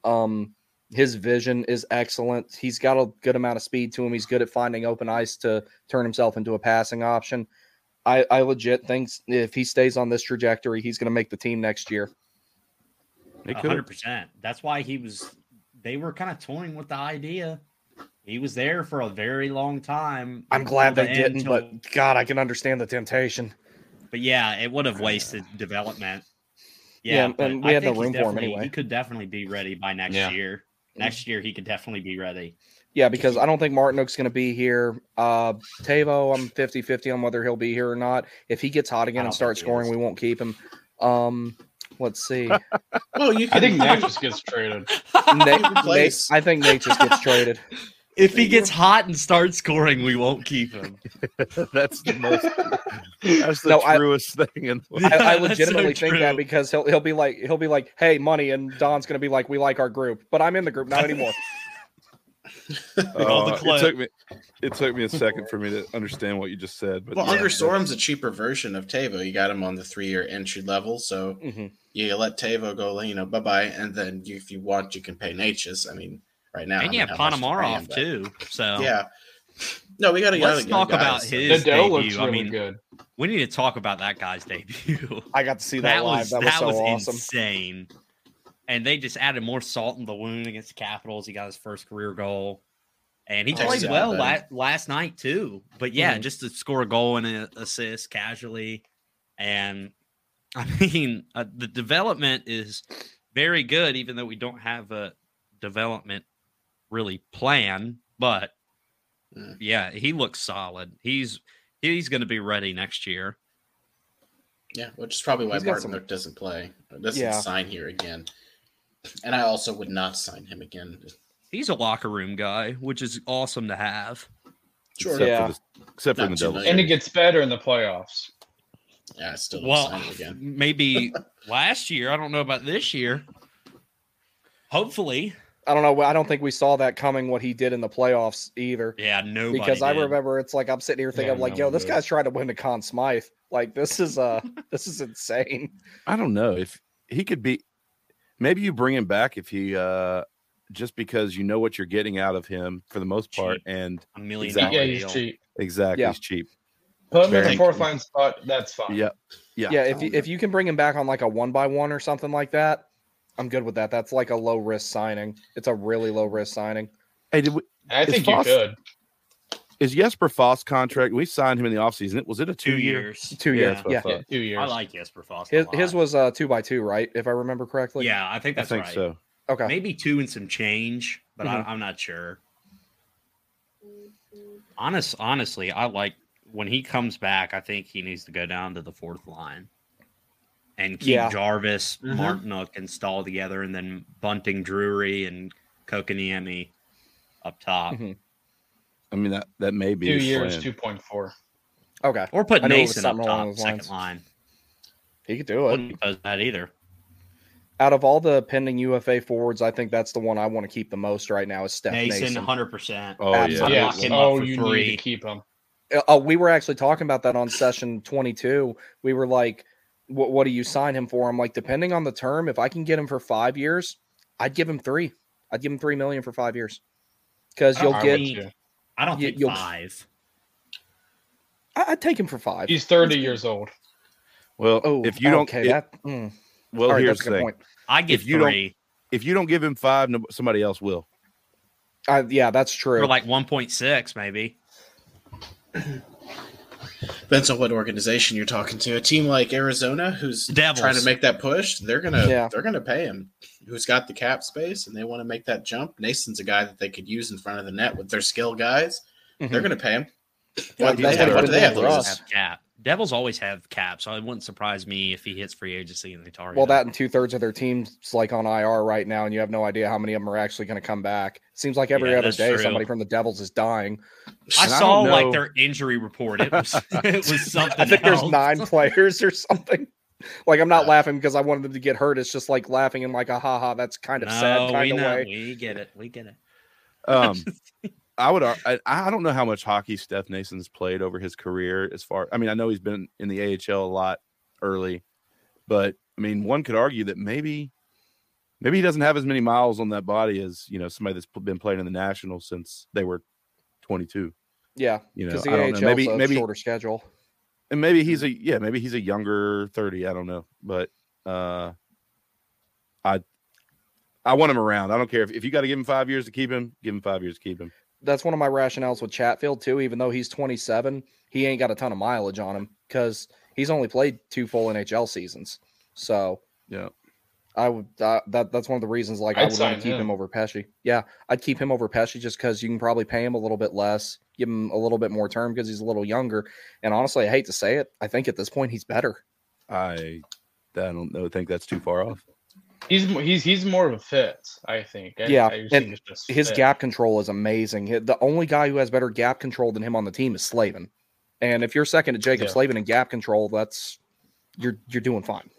um, his vision is excellent. He's got a good amount of speed to him. He's good at finding open ice to turn himself into a passing option. I, I legit think if he stays on this trajectory, he's going to make the team next year. He hundred percent. That's why he was. They were kind of toying with the idea. He was there for a very long time. I'm glad they the didn't, till- but God, I can understand the temptation. But yeah, it would have wasted development. Yeah, Yeah, and we I had no think room for him anyway. He could definitely be ready by next Yeah. year. Next year, he could definitely be ready. Yeah, because I don't think Martinook's going to be here. Uh, Teuvo, I'm 50 50 on whether he'll be here or not. If he gets hot again and starts scoring, is. we won't keep him. Um, let's see. Well, you I can, think Necas gets traded. Nate, Nate. I think Necas gets traded. If he gets hot and starts scoring, we won't keep him. That's the most. That's the No, I- truest thing in the world. I, I That's so legitimately think that true. because he'll he'll be like he'll be like, hey, money, and Don's gonna be like, we like our group, but I'm in the group not anymore. Roll the Uh, clip. it took me. It took me a second for me to understand what you just said. But well, yeah, Unger that's- Storm's a cheaper version of Teuvo. You got him on the three-year entry level, so Mhm. you let Teuvo go, you know, bye bye, and then you, if you want, you can pay Necas. I mean, right now, and I you don't have know how much to pay him, Ponomarev but- too. So Yeah. No, we got to let's talk about his Nadell debut. looks I mean, good. we need to talk about that guy's debut. I got to see that, that live. was that was so awesome. insane. And they just added more salt in the wound against the Capitals. He got his first career goal, and he Oh, played yeah, well la- last night too. But yeah, Mhm. just to score a goal and an assist casually, and I mean uh, the development is very good, even though we don't have a development really plan. But Mm. yeah, he looks solid. He's he's going to be ready next year. Yeah, which is probably why He's Martin some- doesn't play, doesn't Yeah. sign here again. And I also would not sign him again. He's a locker room guy, which is awesome to have. Sure. except Yeah. for the, except for the Devils. much. And it gets better in the playoffs. Yeah, I still don't Well, sign him again. maybe last year. I don't know about this year. Hopefully, I don't know. I don't think we saw that coming. What he did in the playoffs either. yeah. Nobody because I remember it's like I'm sitting here thinking, Yeah, I'm like, no yo, this did. guy's trying to win the Conn Smythe. Like this is uh this is insane. I don't know if he could be. Maybe you bring him back if he uh just because you know what you're getting out of him for the most part, Cheap. and a million Exactly. Yeah, he's cheap. exactly Yeah. he's cheap. Put him in the fourth line spot. That's fine. Yeah, yeah. Yeah, if you, if you can bring him back on like a one by one or something like that, I'm good with that. That's like a low risk signing. It's a really low risk signing. Hey, did we, I Is think you could. is Jesper Fast contract? We signed him in the offseason. It was it a two, Two year? years. Two Yeah, years. that's what I Yeah. Two years. I like Jesper Fast. His, a lot. his was uh, two by two, right? If I remember correctly. yeah, I think I that's think right. so. Okay. Maybe two and some change, but Mhm. I, I'm not sure. Honest, honestly, I like when he comes back. I think he needs to go down to the fourth line and keep Yeah. Jarvis, Mhm. Martinook, and Staal together, and then Bunting, Drury, and Kotkaniemi up top, Mhm. I mean that that may be two years, plan. two point four. Okay. or put I knew it was Noesen up something along top, second line. He could do it. Wouldn't oppose that either. Out of all the pending UFA forwards, I think that's the one I want to keep the most right now is Steph Noesen, Noesen. hundred percent. Oh Absolutely. yeah. Lock Yes. Oh, you three. need to keep him. Uh, Oh, we were actually talking about that on session 22. We were like, what, what do you sign him for? I'm like, depending on the term, if I can get him for five years, I'd give him three. I'd give him three million for five years. Because you'll I get, would. I don't You- think you'll- five. I- I'd take him for five. He's thirty years old. Well, Oh, if you don't, okay, it- that, mm. well, all right, here's the thing: point. I give If you don't- three if you don't give him five, somebody else will. Uh, yeah, that's true. for like one point six, maybe. Depends on what organization you're talking to. A team like Arizona, who's Devils. trying to make that push, they're gonna Yeah. they're gonna pay him. Who's got the cap space and they want to make that jump? Noesen's a guy that they could use in front of the net with their skill guys. Mhm. They're gonna pay him. Yeah, What, that's what, what what do they have to lose? have cap. Devils always have cap, so it wouldn't surprise me if he hits free agency and they target. Well, that and two thirds of their team's like on IR right now, and you have no idea how many of them are actually going to come back. Seems like every Yeah, other day true. somebody from the Devils is dying. I And I saw don't like their injury report. It was it was something. I think there's nine players or something. Like I'm not Yeah. laughing because I wanted them to get hurt. It's just like laughing and like a haha. That's kind of sad No, we kind of know. way. We get it. We get it. Um, I would. I, I don't know how much hockey Steph Noesen's played over his career. As far, I mean, I know he's been in the AHL a lot early, but I mean, one could argue that maybe, maybe he doesn't have as many miles on that body as you know somebody that's been playing in the national since they were 22. Yeah, You know, the I know. Maybe, a maybe, shorter schedule. and maybe he's a yeah, maybe he's a younger 30. I don't know, but uh, I, I want him around. I don't care if, if you got to give him five years to keep him, give him five years to keep him. That's one of my rationales with Chatfield too. Even though he's 27, he ain't got a ton of mileage on him because he's only played two full NHL seasons. So Yeah. I would uh, that that's one of the reasons like I I'd would want to keep him. him. over Pesce. Yeah, I'd keep him over Pesce just because you can probably pay him a little bit less, give him a little bit more term because he's a little younger. And honestly, I hate to say it, I think at this point he's better. I, I don't know. Think that's too far off. He's he's he's more of a fit, I think. I- Yeah, I and just His fit. gap control is amazing. The only guy who has better gap control than him on the team is Slavin. And if you're second to Jaccob Yeah. Slavin in gap control, that's you're you're doing fine.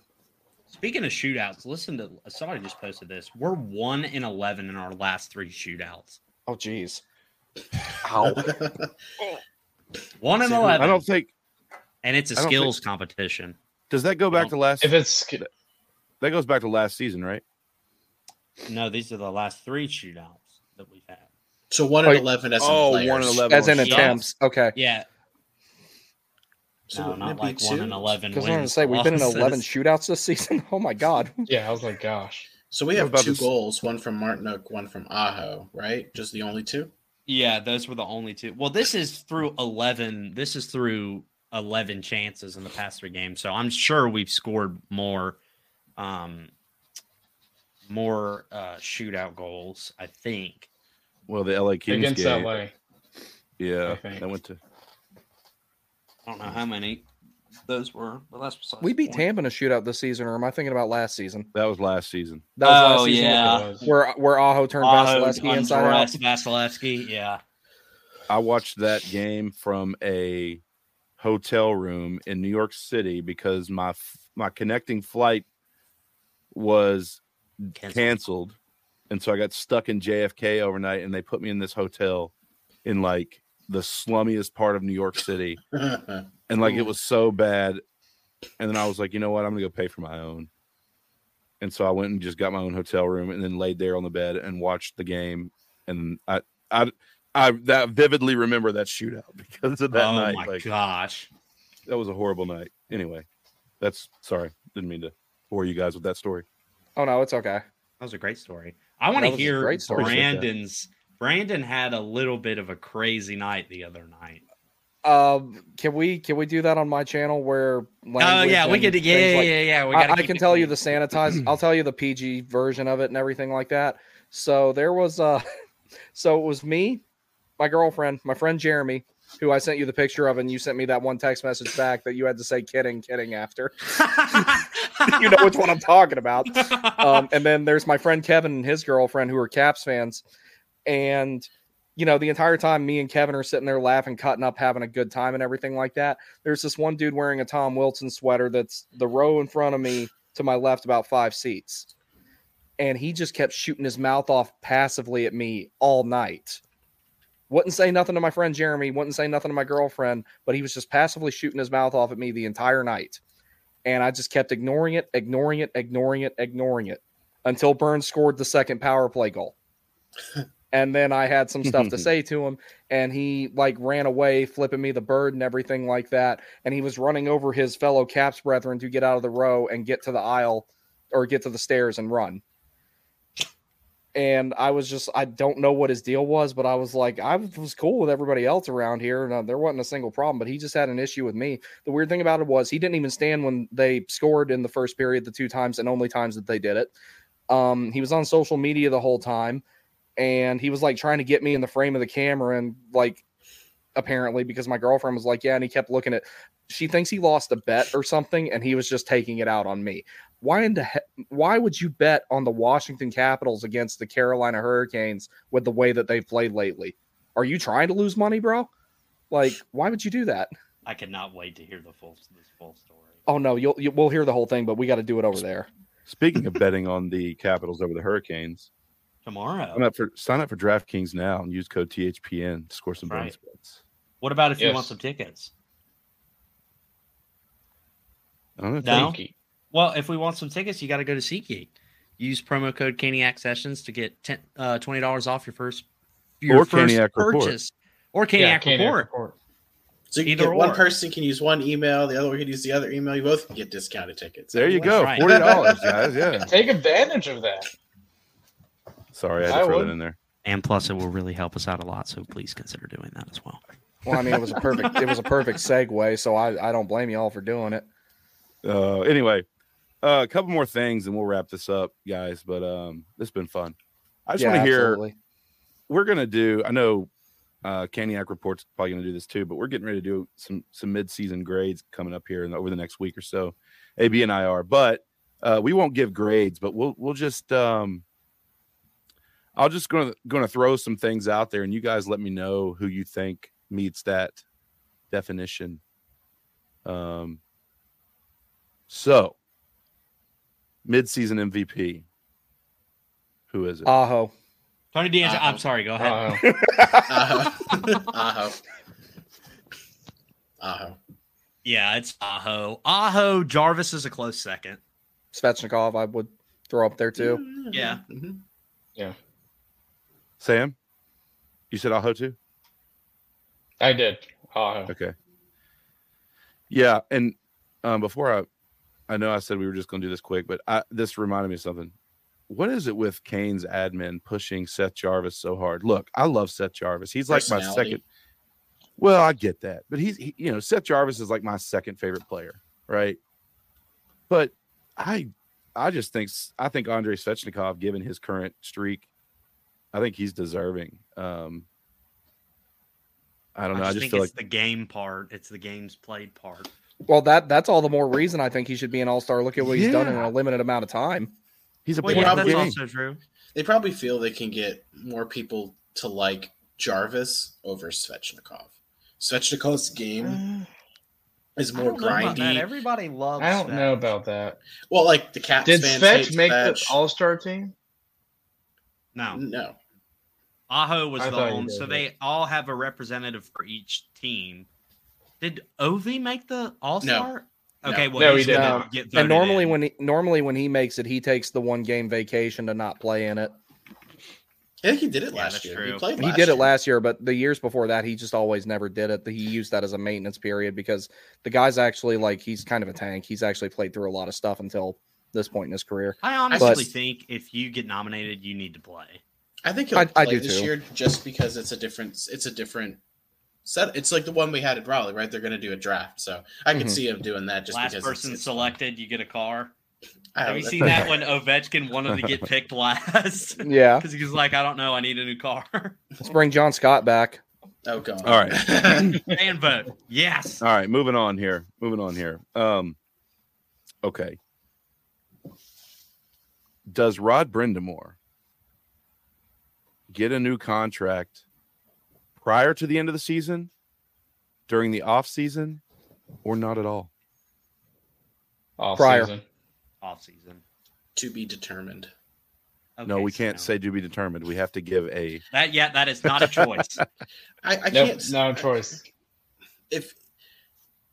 Speaking of shootouts, listen to somebody just posted this. We're one in eleven in our last three shootouts. Oh geez. Ow. One in eleven, I don't think. and it's a don't think- skills competition. Does that go back to last? If it's sk- that goes back to last season, right? No, these are the last three shootouts that we've had. so one and oh, eleven as in oh, players. one and 11. As in Yeah. attempts. Okay. Yeah, So no, wouldn't not it be like one two? and eleven. Because I was gonna say we've been in eleven shootouts this season. Oh my god. yeah, I was like, gosh. So we have about two to s- goals, one from Martinook, one from Aho, right? Just the only two. Yeah, those were the only two. Well, this is through 11. This is through 11 chances in the past three games. So I'm sure we've scored more um more uh shootout goals, I think. Well, the LA Kings Against game. LA. Yeah, I that went to. I don't know how many those were, but that's besides We beat. Tampa in a shootout this season, or am I thinking about last season? That was last season. That was last Oh, season yeah. Where where Aho turned Aho Vasilevskiy inside out. undressed Vasilevskiy, yeah. I watched that game from a hotel room in New York City because my my connecting flight was Canceled. canceled, and so I got stuck in JFK overnight, and they put me in this hotel in like the slummiest part of New York City, and like it was so bad. And then I was like, you know what, I'm gonna go pay for my own. And so I went and just got my own hotel room, and then laid there on the bed and watched the game. And I, I, I that vividly remember that shootout because of that oh night. my Like gosh. that was a horrible night. Anyway, that's sorry, didn't mean to bore you guys with that story. Oh no, it's okay. That was a great story. I want to hear great story. Brandyn's Brandyn had a little bit of a crazy night the other night. Um, can we can we do that on my channel where? Oh yeah, we could. Yeah, yeah, yeah, yeah. We I, I can it tell you the sanitized. I'll tell you the PG version of it and everything like that. So there was uh so it was me, my girlfriend, my friend Jeremy, who I sent you the picture of, and you sent me that one text message back that you had to say kidding, kidding after. you know which one I'm talking about. Um, and then there's my friend Kevin and his girlfriend who are Caps fans. And you know, the entire time me and Kevin are sitting there laughing, cutting up, having a good time and everything like that. There's this one dude wearing a Tom Wilson sweater that's the row in front of me to my left about five seats. And he just kept shooting his mouth off passively at me all night. Wouldn't say nothing to my friend Jeremy, wouldn't say nothing to my girlfriend, but he was just passively shooting his mouth off at me the entire night. And I just kept ignoring it, ignoring it, ignoring it, ignoring it until Burns scored the second power play goal. and then I had some stuff to say to him, and he like ran away, flipping me the bird and everything like that. And he was running over his fellow Caps brethren to get out of the row and get to the aisle or get to the stairs and run. And I was just, I don't know what his deal was, but I was like, I was cool with everybody else around here. And uh, there wasn't a single problem, but he just had an issue with me. The weird thing about it was he didn't even stand when they scored in the first period, the two times and only times that they did it. Um, he was on social media the whole time and he was like trying to get me in the frame of the camera and like apparently because my girlfriend was like yeah and he kept looking at she thinks he lost a bet or something and he was just taking it out on me why in the he- why would you bet on the washington capitals against the carolina hurricanes with the way that they've played lately are you trying to lose money bro like why would you do that I cannot wait to hear the full this full story. oh no you'll you, we'll hear the whole thing but we got to do it over there Speaking of betting on the Capitals over the Hurricanes, Tomorrow. sign up for sign up for DraftKings now and use code THPN to score some bonus Right. bets. What about if you want some tickets? I don't know. No. Thank you. Well, if we want some tickets, you got to go to SeatGeek. Use promo code Caniac Sessions to get 10, uh, twenty dollars off your first your Or first Caniac Report. purchase, or Yeah, Caniac Caniac Report. report. So you Either get one person can use one email, the other one can use the other email. You both can get discounted tickets. There you go. right. Forty dollars, guys. Yeah. Take advantage of that. Sorry, I had I to throw would. that in there. And plus, it will really help us out a lot. So please consider doing that as well. well i mean it was a perfect it was a perfect segue so i i don't blame you all for doing it Uh, anyway, uh, a couple more things and we'll wrap this up, guys. But um, this has been fun. I just Yeah, want to hear. absolutely. We're gonna do. I know uh, Caniac Report's probably gonna do this too, but we're getting ready to do some some mid season grades coming up here in over the next week or so. AB and I are, but uh, we won't give grades, but we'll we'll just. Um, I'll just gonna gonna throw some things out there, and you guys let me know who you think meets that definition. Um. So, mid-season MVP. Who is it? aho Tony D'Angelo. Uh-oh. I'm sorry. Go ahead. Uh, Aho. Aho. Aho. yeah, it's Aho. Aho. Jarvis is a close second. Svechnikov, I would throw up there too. Yeah. Mhm. Sam. You said Aho too. I did. Uh, Okay. Yeah, and um, before I, I know I said we were just going to do this quick, but I, this reminded me of something. What is it with Canes' admin pushing Seth Jarvis so hard? Look, I love Seth Jarvis. He's like my second. Well, I get that, but he's he, you know Seth Jarvis is like my second favorite player, right? But I, I just think I think Andrei Svechnikov, given his current streak, I think he's deserving. Um, I don't know. I just, just, think feel it's like the game part. It's the games played part. Well, that that's all the more reason I think he should be an all star. Look at what he's done in a limited amount of time. he's a Well, point yeah, that's game. also true. They probably feel they can get more people to like Jarvis over Svechnikov. Svechnikov's game uh, is I more don't know about that. grindy. Everybody loves. I don't Svet. know about that. Well, like the Caps Did fans hate Svetch make the All Star team? No, No. Aho was I the thought you only. did, So yeah. they all have a representative for each team. Did Ovi make the All Star? No. Okay, well, No, he's he did gonna not. get And normally in. when he normally when he makes it, he takes the one game vacation to not play in it. I think he did it Yeah, last that's year. true. He played. He last did it last year, but the years before that, he just always never did it. He used that as a maintenance period because the guy's actually like he's kind of a tank. He's actually played through a lot of stuff until this point in his career. I honestly But- think if you get nominated, you need to play. I think he'll I- play I do this too. year just because it's a different. It's a different set. It's like the one we had at Raleigh, right? They're going to do a draft, so I can Mhm. see him doing that just Last because person it's, it's selected, you get a car. Have don't- you seen that when Ovechkin wanted to get picked last? Yeah. Because he was like, I don't know, I need a new car. Let's bring John Scott back. Oh god. All right. Fan vote. Yes. All right, moving on here. Moving on here. Um, okay. Does Rod Brind'Amour get a new contract prior to the end of the season, during the off season, or not at all? Off Prior. season. Off season. to be determined. no, we can't say to be determined. We have to give a. that. Yeah, that is not a choice. I, I Nope, can't. no choice. If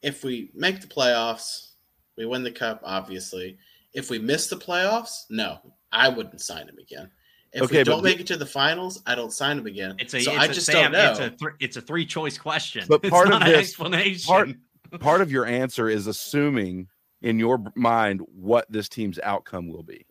if we make the playoffs, we win the cup. Obviously, if we miss the playoffs, no, I wouldn't sign him again. If Okay, we don't make it to the finals, I don't sign him again. It's a. so it's I a, just Sam, don't know. It's a. Th- it's a three choice question. But It's part of not an this- explanation. part- Part of your answer is assuming in your mind what this team's outcome will be.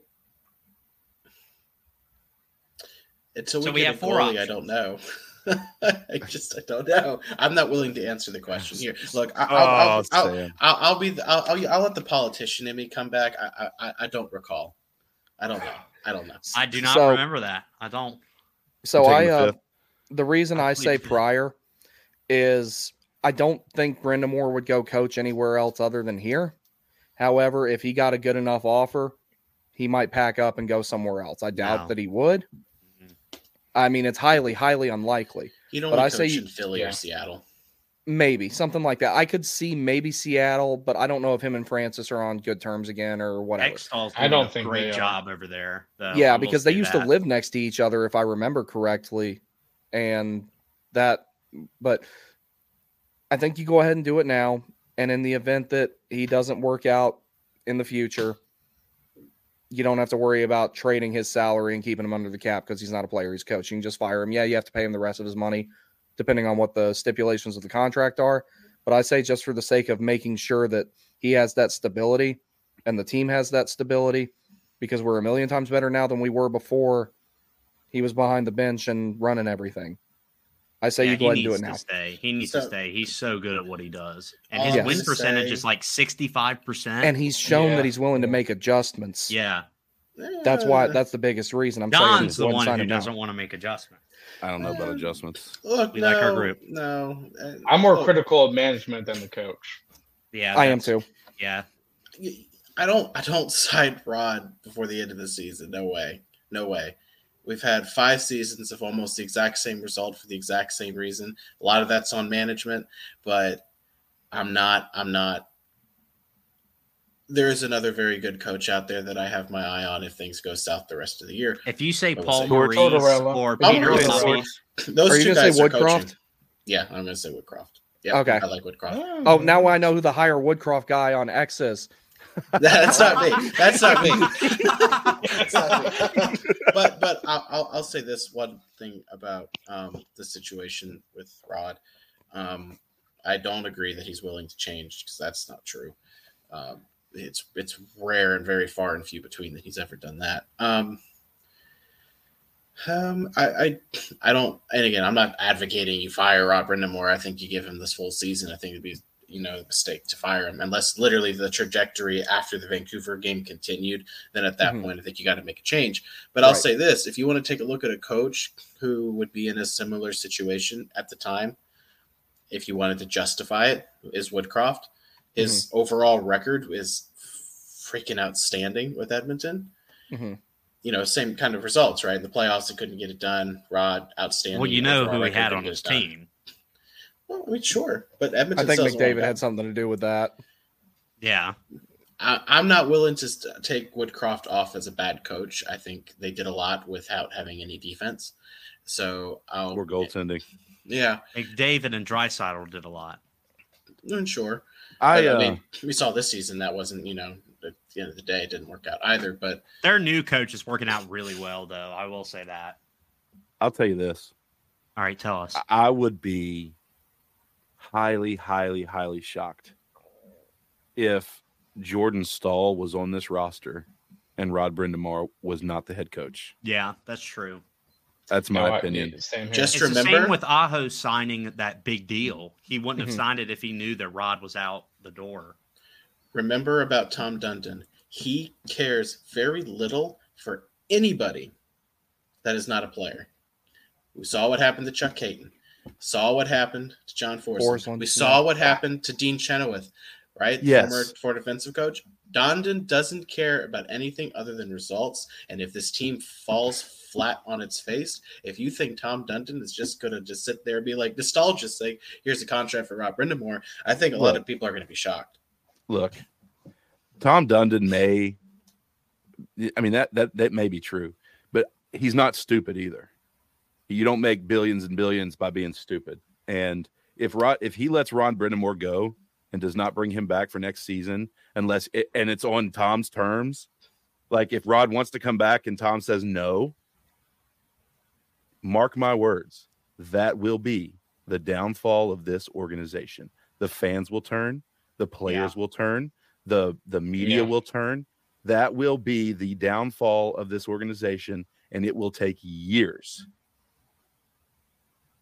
Until we So we have a four goalie, I don't know. I just I don't know. I'm not willing to answer the question here. Look, I, Oh, I'll, I'll, I'll, I'll, I'll be the, I'll, I'll, I'll let the politician in me come back. I, I I don't recall. I don't know. I don't know. I do not So- remember that. I don't. So I'm I, taking the uh, the reason I I say prior is I don't think Brind'Amour would go coach anywhere else other than here. However, if he got a good enough offer, he might pack up and go somewhere else. I doubt No. that he would. Mhm. I mean, it's highly, highly unlikely. You don't But want I to say coach you- in Philly Yeah. or Seattle. Maybe something like that. I could see maybe Seattle, but I don't know if him and Francis are on good terms again or whatever. Hakstol's I doing don't a think great job over there. though. I yeah, will because they used that. to live next to each other, if I remember correctly, and that. But I think you go ahead and do it now, and in the event that he doesn't work out in the future, you don't have to worry about trading his salary and keeping him under the cap because he's not a player; he's coach. You can just fire him. Yeah, you have to pay him the rest of his money, depending on what the stipulations of the contract are. But I say just for the sake of making sure that he has that stability and the team has that stability because we're a million times better now than we were before he was behind the bench and running everything. I say Yeah, you go ahead he and do needs it to now. Stay. He needs to stay. He's so good at what he does, and oh, his I'm win percentage say- is like sixty-five percent. And he's shown Yeah. that he's willing to make adjustments. yeah, That's why that's the biggest reason I'm saying Don's just the go ahead and one who doesn't want to make adjustments. I don't know about Um, adjustments. Look, We no, like our group. No, uh, I'm more look, critical of management than the coach. Yeah, I am too. Yeah, I don't. I don't side Rod before the end of the season. No way. No way. We've had five seasons of almost the exact same result for the exact same reason. A lot of that's on management, but I'm not. I'm not. There is another very good coach out there that I have my eye on if things go south the rest of the year. if you say Paul see. Maurice or I'm Peter gonna say Hobby, Those Are you two gonna guys say are coaching. Woodcroft? Yeah, I'm going to say Woodcroft. Yeah, Okay. I like Woodcroft. Oh, now I know who the higher Woodcroft guy on X is. That's not me. That's not me. That's not me. but but I'll, I'll I'll say this one thing about um, the situation with Rod. Um, I don't agree that he's willing to change because that's not true. Um, it's it's rare and very far and few between that he's ever done that. Um, um, I, I I don't, and again, I'm not advocating you fire Rod Brind'Amour. I think you give him this full season. I think it'd be you know a mistake to fire him unless literally the trajectory after the Vancouver game continued. Then at that Mhm. point, I think you got to make a change. But I'll Right. say this: if you want to take a look at a coach who would be in a similar situation at the time, if you wanted to justify it, is Woodcroft. His overall record is freaking outstanding with Edmonton. Mhm. You know, same kind of results, right? In the playoffs, they couldn't get it done. Rod, outstanding. well, you know who he had on his it done. team. Well, I mean, sure, but Edmonton. I think still McDavid had something to do with that. Yeah, I, I'm not willing to st- take Woodcroft off as a bad coach. I think they did a lot without having any defense. So I'll Or goaltending. Yeah, McDavid and Draisaitl did a lot. mm, sure. I, But, uh, I mean, we saw this season that wasn't, you know, at the end of the day, it didn't work out either. But Their new coach is working out really well, though. I will say that. I'll tell you this. All right, tell us. I would be highly, highly, highly shocked if Jordan Staal was on this roster and Rod Brind'Amour was not the head coach. Yeah, that's true. That's my No, I- opinion. same. Just It's the remember- same with Aho signing that big deal. He wouldn't have Mhm. signed it if he knew that Rod was out the door. remember about Tom Dundon. He cares very little for anybody that is not a player. We saw what happened to Chuck Kaiton. Saw what happened to John Forslund. Forslund, we saw what happened to Dean Chenoweth, right? Yes. Former for defensive coach. Dundon doesn't care about anything other than results. And if this team falls flat on its face, if you think Tom Dundon is just going to just sit there and be like nostalgia's sake, here's a contract for Rod Brind'Amour, I think a lot of people are going to be shocked. Look, Tom Dundon may. I mean that that that may be true, but he's not stupid either. You don't make billions and billions by being stupid. And if Rod, if he lets Rod Brind'Amour go and does not bring him back for next season, unless it, and it's on Tom's terms, like if Rod wants to come back and Tom says no, mark my words, that will be the downfall of this organization. The fans will turn, the players will turn, the the media Yeah. will turn. That will be the downfall of this organization, and it will take years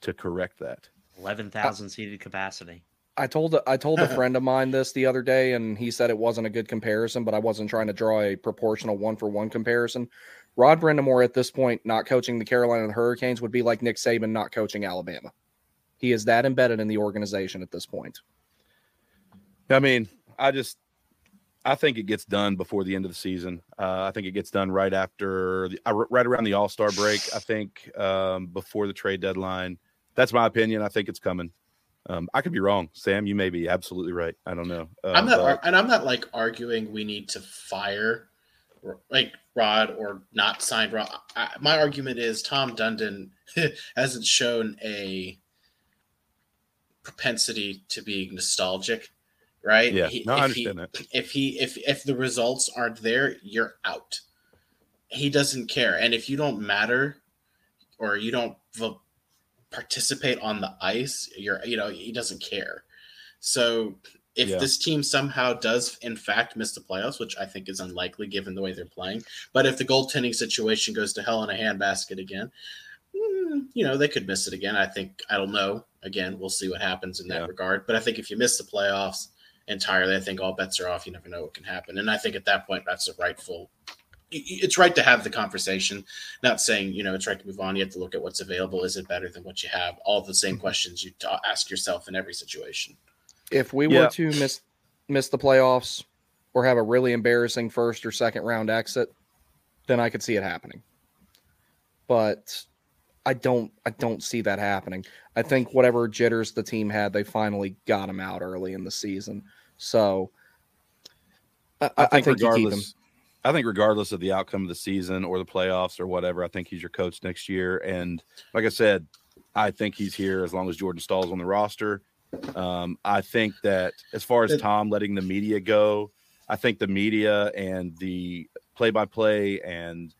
to correct that. Eleven thousand seated capacity. I told I told a friend of mine this the other day, and he said it wasn't a good comparison, but I wasn't trying to draw a proportional one for one comparison. Rod Brind'Amour at this point not coaching the Carolina Hurricanes would be like Nick Saban not coaching Alabama. He is that embedded in the organization at this point. I mean, I just I think it gets done before the end of the season. Uh, I think it gets done right after, the, uh, right around the All Star break. I think um, before the trade deadline. That's my opinion. I think it's coming. Um, I could be wrong, Sam. You may be absolutely right. I don't know. Uh, I'm not, but- and I'm not like arguing we need to fire like Rod or not sign Rod. I, my argument is Tom Dundon hasn't shown a propensity to be nostalgic, right? yeah, He- no, I if he- understand that. if he if if the results aren't there, you're out. He doesn't care, and if you don't matter, or you don't participate on the ice, you're you know he doesn't care. So if Yeah. this team somehow does in fact miss the playoffs, which I think is unlikely given the way they're playing, but if the goaltending situation goes to hell in a handbasket again, mm, you know they could miss it again. I think I don't know. Again, we'll see what happens in that Yeah. regard. But I think if you miss the playoffs entirely, I think all bets are off. You never know what can happen, and I think at that point that's a rightful. Y- y- It's right to have the conversation. Not saying you know it's right to move on. You have to look at what's available. Is it better than what you have? All the same mm-hmm. questions you ta- ask yourself in every situation. If we Yeah. were to miss miss the playoffs or have a really embarrassing first or second round exit, then I could see it happening. But I don't I don't see that happening. I think whatever jitters the team had, they finally got him out early in the season. So I, I, I think, you keep him. regardless, I think regardless of the outcome of the season or the playoffs or whatever, I think he's your coach next year. And like I said, I think he's here as long as Jordan Staal's on the roster. Um, I think that as far as Tom letting the media go, I think the media and the play-by-play and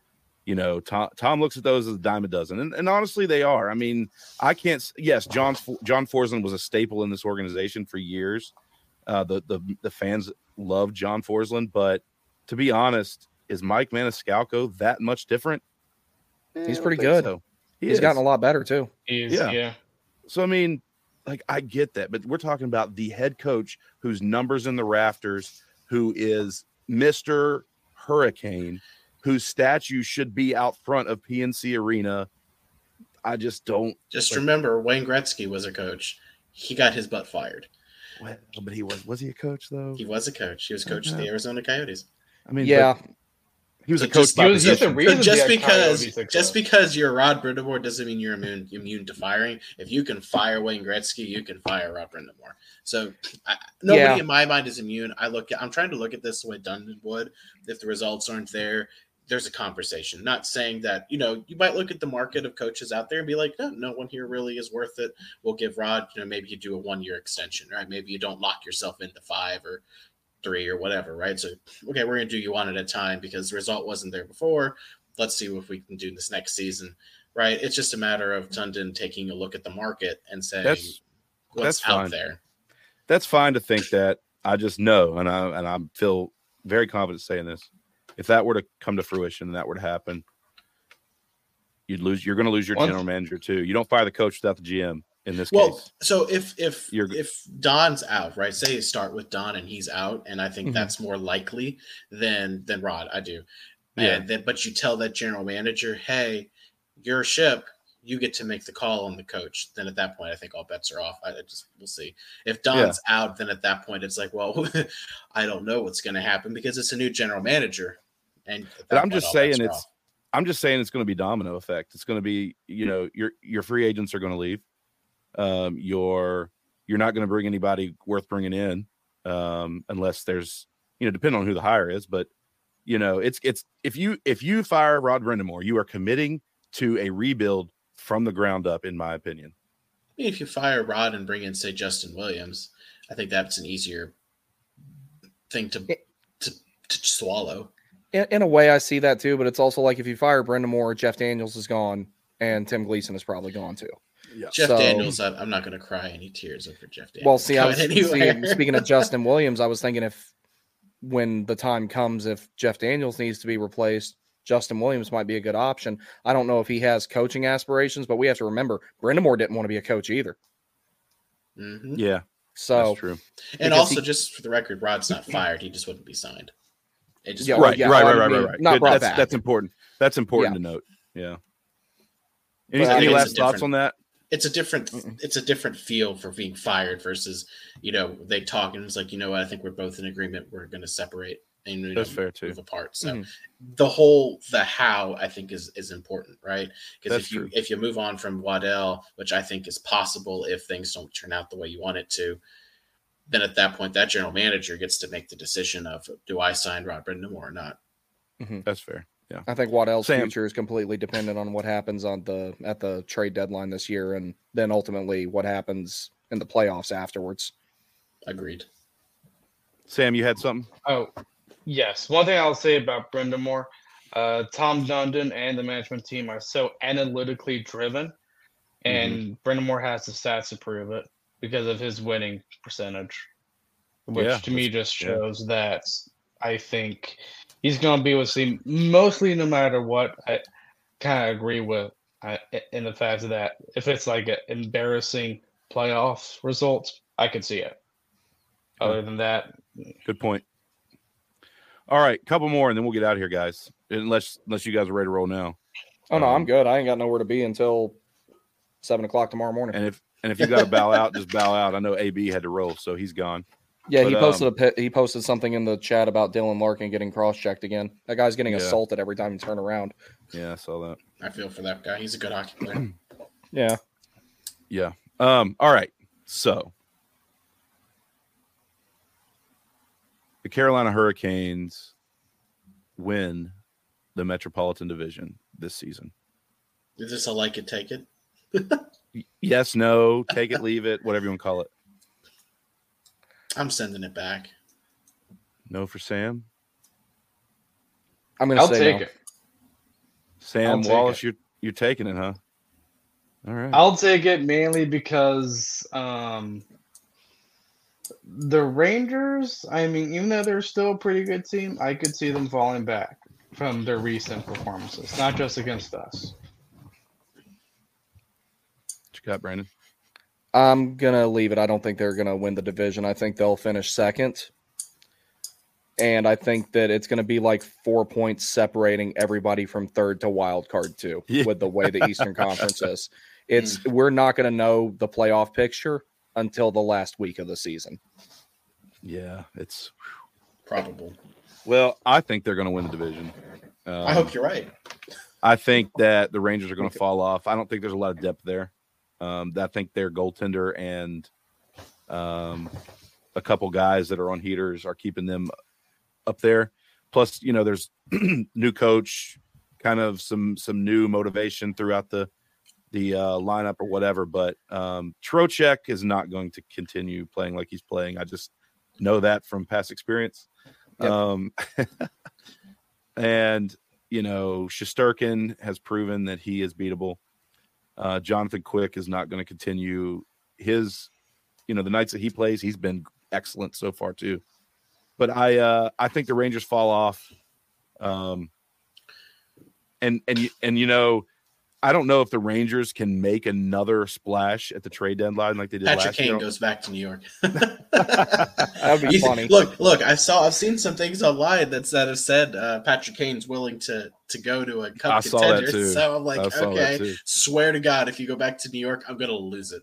you know Tom Tom looks at those as a dime a dozen, and, and honestly, they are. I mean, I can't. Yes, John John Forslund was a staple in this organization for years. Uh, the the the fans loved John Forslund, but to be honest, is Mike Maniscalco that much different? Eh, He's pretty good. so. He He's is. gotten a lot better too. He's, Yeah. yeah. So I mean, like I get that, but we're talking about the head coach whose numbers in the rafters, who is Mister Hurricane, whose statue should be out front of PNC Arena. I just don't. Just Like- remember, Wayne Gretzky was a coach. He got his butt fired. Well, but he was was he a coach though? He was a coach. He was coach of the Arizona Coyotes. I mean, yeah, he was So a coach just- was just position. a reason So just to be because just because you're Rod Brind'Amour doesn't mean you're immune immune to firing. If you can fire Wayne Gretzky, you can fire Rod Brind'Amour. So I, nobody Yeah. in my mind is immune. I look. At, I'm trying to look at this the way Dundon would. If the results aren't there, there's a conversation. Not saying that you know you might look at the market of coaches out there and be like, no, no one here really is worth it. We'll give Rod. You know, maybe you do a one year extension, right? Maybe you don't lock yourself into five or three or whatever, right? So okay, we're gonna do you one at a time because the result wasn't there before. Let's see what we can do this next season, right? It's just a matter of Dundon taking a look at the market and saying That's what's that's out fine. there. that's fine to think that. I just know, and I and I feel very confident saying this. If that were to come to fruition and that were to happen, You'd lose. You're going to lose your Once- general manager too. You don't fire the coach without the GM in this Well, case. so if if You're- if Don's out, right? Say you start with Don and he's out, and I think Mhm. that's more likely than than Rod. I do. Yeah. And then, but you tell that general manager, "Hey, your ship. You get to make the call on the coach." Then at that point, I think all bets are off. I just we'll see. If Don's out, then at that point, it's like, well, I don't know what's going to happen because it's a new general manager. And But I'm point, just saying it's- off. I'm just saying it's going to be domino effect. It's going to be, you know, your your free agents are going to leave. Um, your you're not going to bring anybody worth bringing in, um, unless there's, you know, depending on who the hire is. But you know, it's it's if you if you fire Rod Brind'Amour, you are committing to a rebuild from the ground up, in my opinion. I mean, if you fire Rod and bring in, say, Justin Williams, I think that's an easier thing to to, to swallow. In, in a way, I see that too, but it's also like if you fire Brind'Amour, Jeff Daniels is gone, and Tim Gleason is probably gone too. Yeah. Jeff So- Daniels, I, I'm not going to cry any tears over Jeff Daniels. Well, see, I was see, speaking of Justin Williams, I was thinking if when the time comes, if Jeff Daniels needs to be replaced, Justin Williams might be a good option. I don't know if he has coaching aspirations, but we have to remember Brind'Amour didn't want to be a coach either. Mhm. Yeah, So that's true. and also, he- just for the record, Rod's not fired; he just wouldn't be signed. It just Yeah, right, yeah, right, well, right, right, right, right. not brought That's back. that's important. That's important to note. Yeah. Any, any last thoughts on that? It's a different it's a different feel for being fired versus you know they talk and it's like you know what I think we're both in agreement we're going to separate and you That's know, fair too. move apart. So Mhm. the whole the how I think is is important, right? Because if you true. if you move on from Waddell, which I think is possible if things don't turn out the way you want it to, then at that point that general manager gets to make the decision of do I sign Rod Brind'Amour or not? That's fair. Yeah. I think Waddell's Sam. future is completely dependent on what happens on the at the trade deadline this year, and then ultimately what happens in the playoffs afterwards. Agreed. Sam, you had something? Oh, yes. One thing I'll say about Brind'Amour, uh, Tom Dundon and the management team are so analytically driven, and Brind'Amour has the stats to prove it because of his winning percentage, which Yeah, to me just yeah. shows that I think he's going to be with the mostly no matter what. I kind of agree with I, in the fact that if it's like an embarrassing playoffs results, I could see it. Other than that, Good point. All right, couple more, and then we'll get out of here, guys. Unless unless you guys are ready to roll now. Oh no, I'm Um, good. I ain't got nowhere to be until seven o'clock tomorrow morning. And if and if you got to bow out, just bow out. I know AB had to roll, so he's gone. Yeah, he posted um, a he posted something in the chat about Dylan Larkin getting cross checked again. That guy's getting Yeah. assaulted every time you turn around. Yeah, I saw that. I feel for that guy. He's a good hockey player. Yeah, Yeah. Um. All right. So the Carolina Hurricanes win the Metropolitan Division this season. Is this a like it, take it? Yes, no, take it, leave it, whatever you want to call it. I'm sending it back. No for Sam. I'm gonna I'll say take no. it. Sam I'll take Wallace, it. you're you're taking it, huh? All right. I'll take it mainly because um, the Rangers. I mean, even though they're still a pretty good team, I could see them falling back from their recent performances, not just against us. What you got, Brandyn? I'm gonna leave it. I don't think they're gonna win the division. I think they'll finish second. And I think that it's gonna be like four points separating everybody from third to wild card two Yeah. with the way the Eastern Conference is. It's we're not gonna know the playoff picture until the last week of the season. Yeah, it's Probable. well. I think they're going to win the division. Um, I hope you're right. I think that the Rangers are going to fall off. I don't think there's a lot of depth there. Um, I think their goaltender and um, a couple guys that are on heaters are keeping them up there. Plus, you know, there's new coach, kind of some some new motivation throughout the the uh, lineup or whatever. But um, Trocheck is not going to continue playing like he's playing. I just know that from past experience. Yep. Um, and you know, Shesterkin has proven that he is beatable. Uh, Jonathan Quick is not going to continue his, you know, the nights that he plays, he's been excellent so far too. But I, uh, I think the Rangers fall off. Um, and and and you know, I don't know if the Rangers can make another splash at the trade deadline like they did Patrick last Kane year. goes back to New York. That would be You- funny. Look, look, I saw, I've seen some things online that's that have said uh, Patrick Kane's willing to to go to a cup I saw that contender. too. So I'm like, I saw okay, swear to God, if you go back to New York, I'm gonna lose it.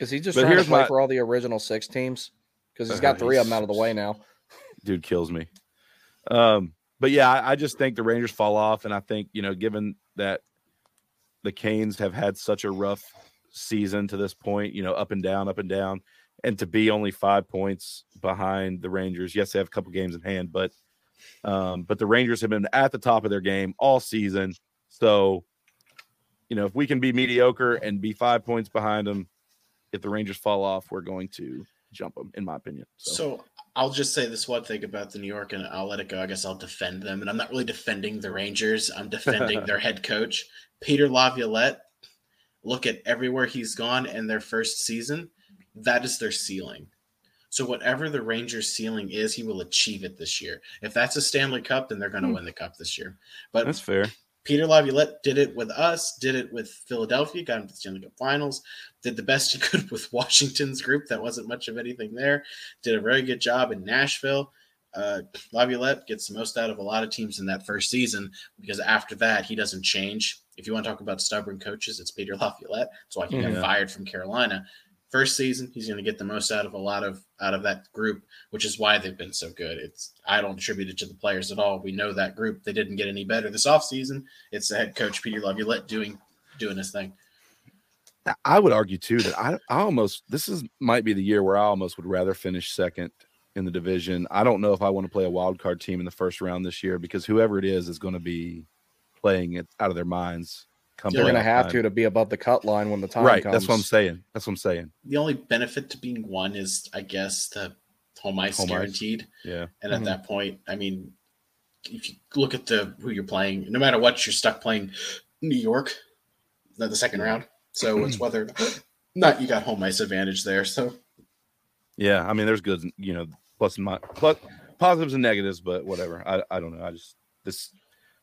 Is he just But trying to play my- for all the original six teams? Because he's got three of them out of the way now. dude kills me. Um, but yeah, I, I just think the Rangers fall off, and I think you know, given that the Canes have had such a rough season to this point, you know, up and down, up and down, and to be only five points behind the Rangers. Yes, they have a couple games in hand, but um, but the Rangers have been at the top of their game all season. So, you know, if we can be mediocre and be five points behind them, if the Rangers fall off, we're going to jump them, in my opinion. So, So I'll just say this one thing about the New York, and I'll let it go. I guess I'll defend them, and I'm not really defending the Rangers. I'm defending their head coach, Peter Laviolette. Look at everywhere he's gone in their first season. That is their ceiling. So whatever the Rangers' ceiling is, he will achieve it this year. If that's a Stanley Cup, then they're going to Hmm. win the cup this year. But that's fair. Peter Laviolette did it with us, did it with Philadelphia, got him to the Stanley Cup Finals, did the best he could with Washington's group. That wasn't much of anything there. Did a very good job in Nashville. Uh, Laviolette gets the most out of a lot of teams in that first season because after that, he doesn't change. If you want to talk about stubborn coaches, it's Peter Laviolette. That's why he Yeah. got fired from Carolina. First season, he's going to get the most out of a lot of out of that group, which is why they've been so good. It's I don't attribute it to the players at all. We know that group. They didn't get any better this offseason. It's the head coach Peter Laviolette doing doing his thing. I would argue too that I, I almost this is might be the year where I almost would rather finish second in the division. I don't know if I want to play a wild card team in the first round this year because whoever it is is going to be playing it out of their minds. Come They're going to have time. to to be above the cut line when the time right. comes. That's what I'm saying. That's what I'm saying. The only benefit to being one is, I guess, the home ice Home ice. guaranteed. Yeah. And Mhm. at that point, I mean, if you look at the who you're playing, no matter what, you're stuck playing New York, the, the second round. So it's whether not you got home ice advantage there. So Yeah. I mean, there's good, you know, plus and mi- plus positives and negatives, but whatever. I, I don't know. I just this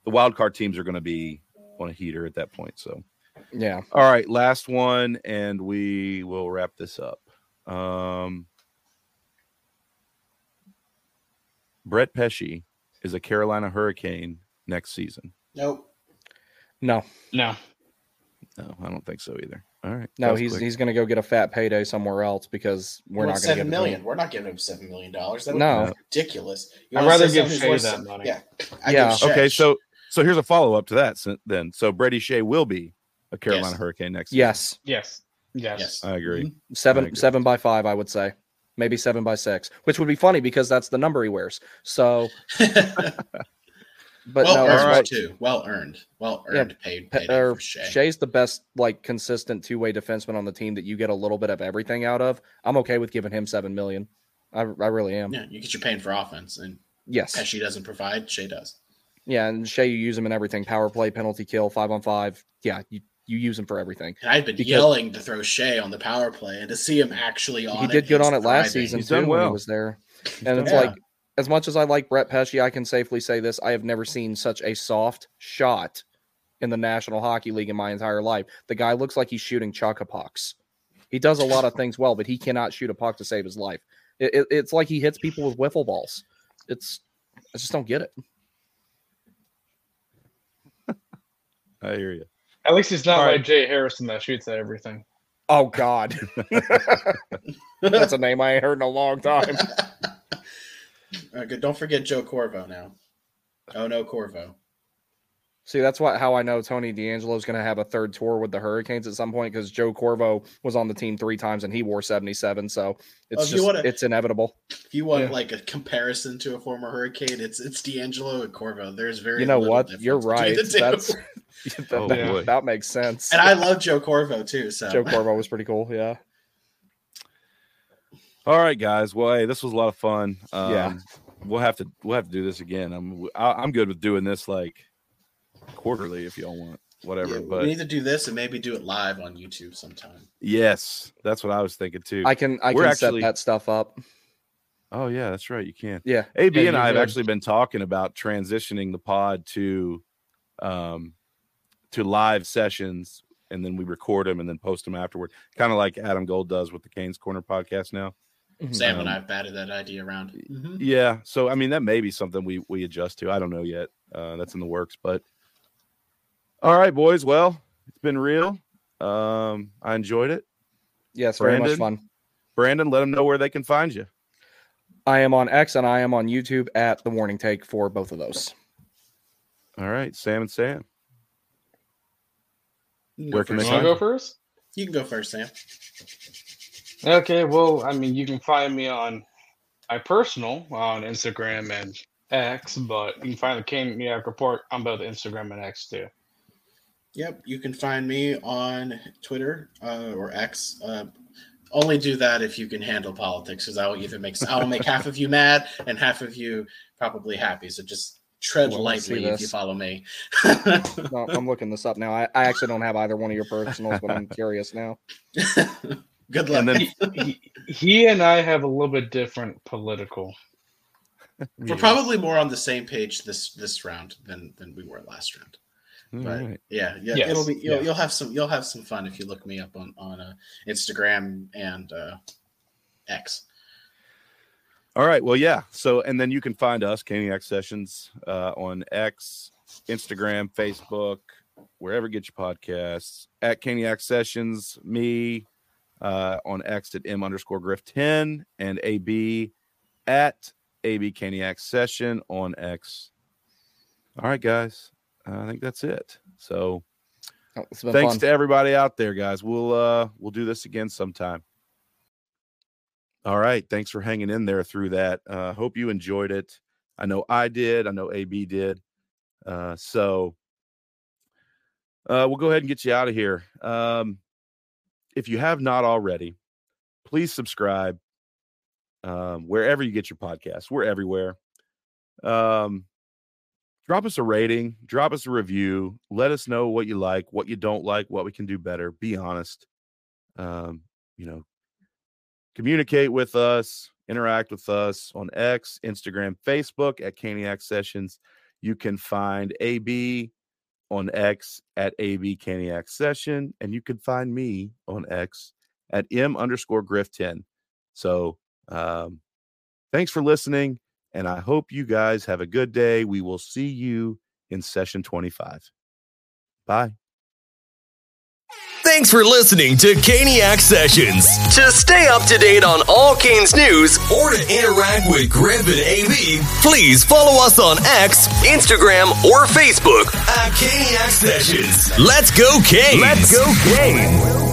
the wild card teams are going to be on a heater at that point. So. Yeah. All right, last one, and we will wrap this up. Um, Brett Pesce is a Carolina Hurricane next season. nope. No, No. No, I don't think so either. All right, no, he's quick. he's going to go get a fat payday somewhere else because we're We're not going to get seven it million. We're not giving him seven million dollars. That No. be ridiculous. You I'd rather give something Skjei worth that money. Yeah. I Yeah. give okay. So, so here's a follow up to that. so- Then, so Brady Skjei will be a Carolina Yes. Hurricane next. season. Yes, Yes. Yes. yes. I agree. Mhm. I seven agree. seven by five, I would say, maybe seven by six, which would be funny because that's the number he wears. So, but well no, earned as right. too. Well earned. Well Yeah, earned. paid. Paid or for Skjei. Skjei's the best, like consistent two way defenseman on the team that you get a little bit of everything out of. I'm okay with giving him seven million. I, I really am. Yeah, you get your paying for offense, and Yes. Pesce doesn't provide. Skjei does. Yeah, and Skjei, you use him in everything: power play, penalty kill, five on five. Yeah, you, you use him for everything. And I've been Because- yelling to throw Skjei on the power play, and to see him actually on he it, did good on it last thriving. season He's too done when he was there. And it's well. like, as much as I like Brett Pesce, I can safely say this: I have never seen such a soft shot in the National Hockey League in my entire life. The guy looks like he's shooting chock pucks. He does a lot of things well, but he cannot shoot a puck to save his life. It, it- it's like he hits people with wiffle balls. It's I just don't get it. I hear you. At least he's not All right. like Jay Harrison that shoots at everything. Oh God, that's a name I ain't heard in a long time. Uh, good. Don't forget Joe Corvo now. Oh no, Corvo. See, that's what how I know Tony DeAngelo is going to have a third tour with the Hurricanes at some point because Joe Corvo was on the team three times and he wore seventy seven. So it's if you just wanna- it's inevitable. If you want Yeah. like a comparison to a former Hurricane, it's it's DeAngelo and Corvo. There's very You know what? You're right. That's that, Oh, that- boy. that makes sense. and I love Joe Corvo too. So Joe Corvo was pretty cool. Yeah. All right, guys. Well, hey, this was a lot of fun. Um, Yeah. we'll have to we'll have to do this again. I'm I, I'm good with doing this like quarterly if y'all want, whatever. Yeah, but we need to do this and maybe do it live on YouTube sometime. yes, that's what I was thinking too. I can I We're can actually- set that stuff up. oh yeah, that's right. You can. Yeah. AB Yeah, and I have actually been talking about transitioning the pod to um to live sessions and then we record them and then post them afterward, kind of like Adam Gold does with the Canes Corner podcast now. Sam and Um, I have batted that idea around. Mhm. Yeah, so I mean that may be something we we adjust to. I don't know yet. Uh, that's in the works, but all right, boys. Well, it's been real. Um, I enjoyed it. Yes, very much fun. Brandyn, let them know where they can find you. I am on X and I am on YouTube at the Warning Take for both of those. All right, Sam and Sam. Where can You they first. want to find go first? You can go first, Sam. Okay, well, I mean, you can find me on my personal on Instagram and X, but you can find the Caniac Report on both Instagram and X too. Yep, you can find me on Twitter uh, or X. Uh, only do that if you can handle politics, because I will either make I will make half of you mad and half of you probably happy. So just tread Well, lightly if you follow me. No, I'm looking this up now. I, I actually don't have either one of your personals, but I'm curious now. Good luck. And then he, he and I have a little bit different political. We're probably more on the same page this this round than than we were last round. All But right. yeah, yeah, Yes, it'll be you'll, yeah. you'll have some you'll have some fun if you look me up on on uh, Instagram and uh, X. All right. Well, yeah. So, and then you can find us, Caniac Sessions, uh, on X, Instagram, Facebook, wherever you get your podcasts. At Caniac Sessions, me uh, on X at M underscore Griff 10, and AB at AB Caniac Session on X. All right, guys. I think that's it. So, Oh, thanks fun. to everybody out there, guys. We'll uh we'll do this again sometime. All right. Thanks for hanging in there through that. Uh hope you enjoyed it. I know I did. I know AB did. Uh so uh we'll go ahead and get you out of here. Um if you have not already, please subscribe um wherever you get your podcasts. We're everywhere. Um drop us a rating, drop us a review, let us know what you like, what you don't like, what we can do better. Be honest. Um, you know, communicate with us, interact with us on X, Instagram, Facebook at Caniac Sessions. You can find AB on X at AB Caniac Session, and you can find me on X at M underscore Griff 10. So um thanks for listening. And I hope you guys have a good day. We will see you in session 25. Bye. Thanks for listening to Caniac Sessions. To stay up to date on all Canes news or to interact with Griff and AB, please follow us on X, Instagram, or Facebook at Caniac Sessions. Let's go, Canes! Let's go, Canes!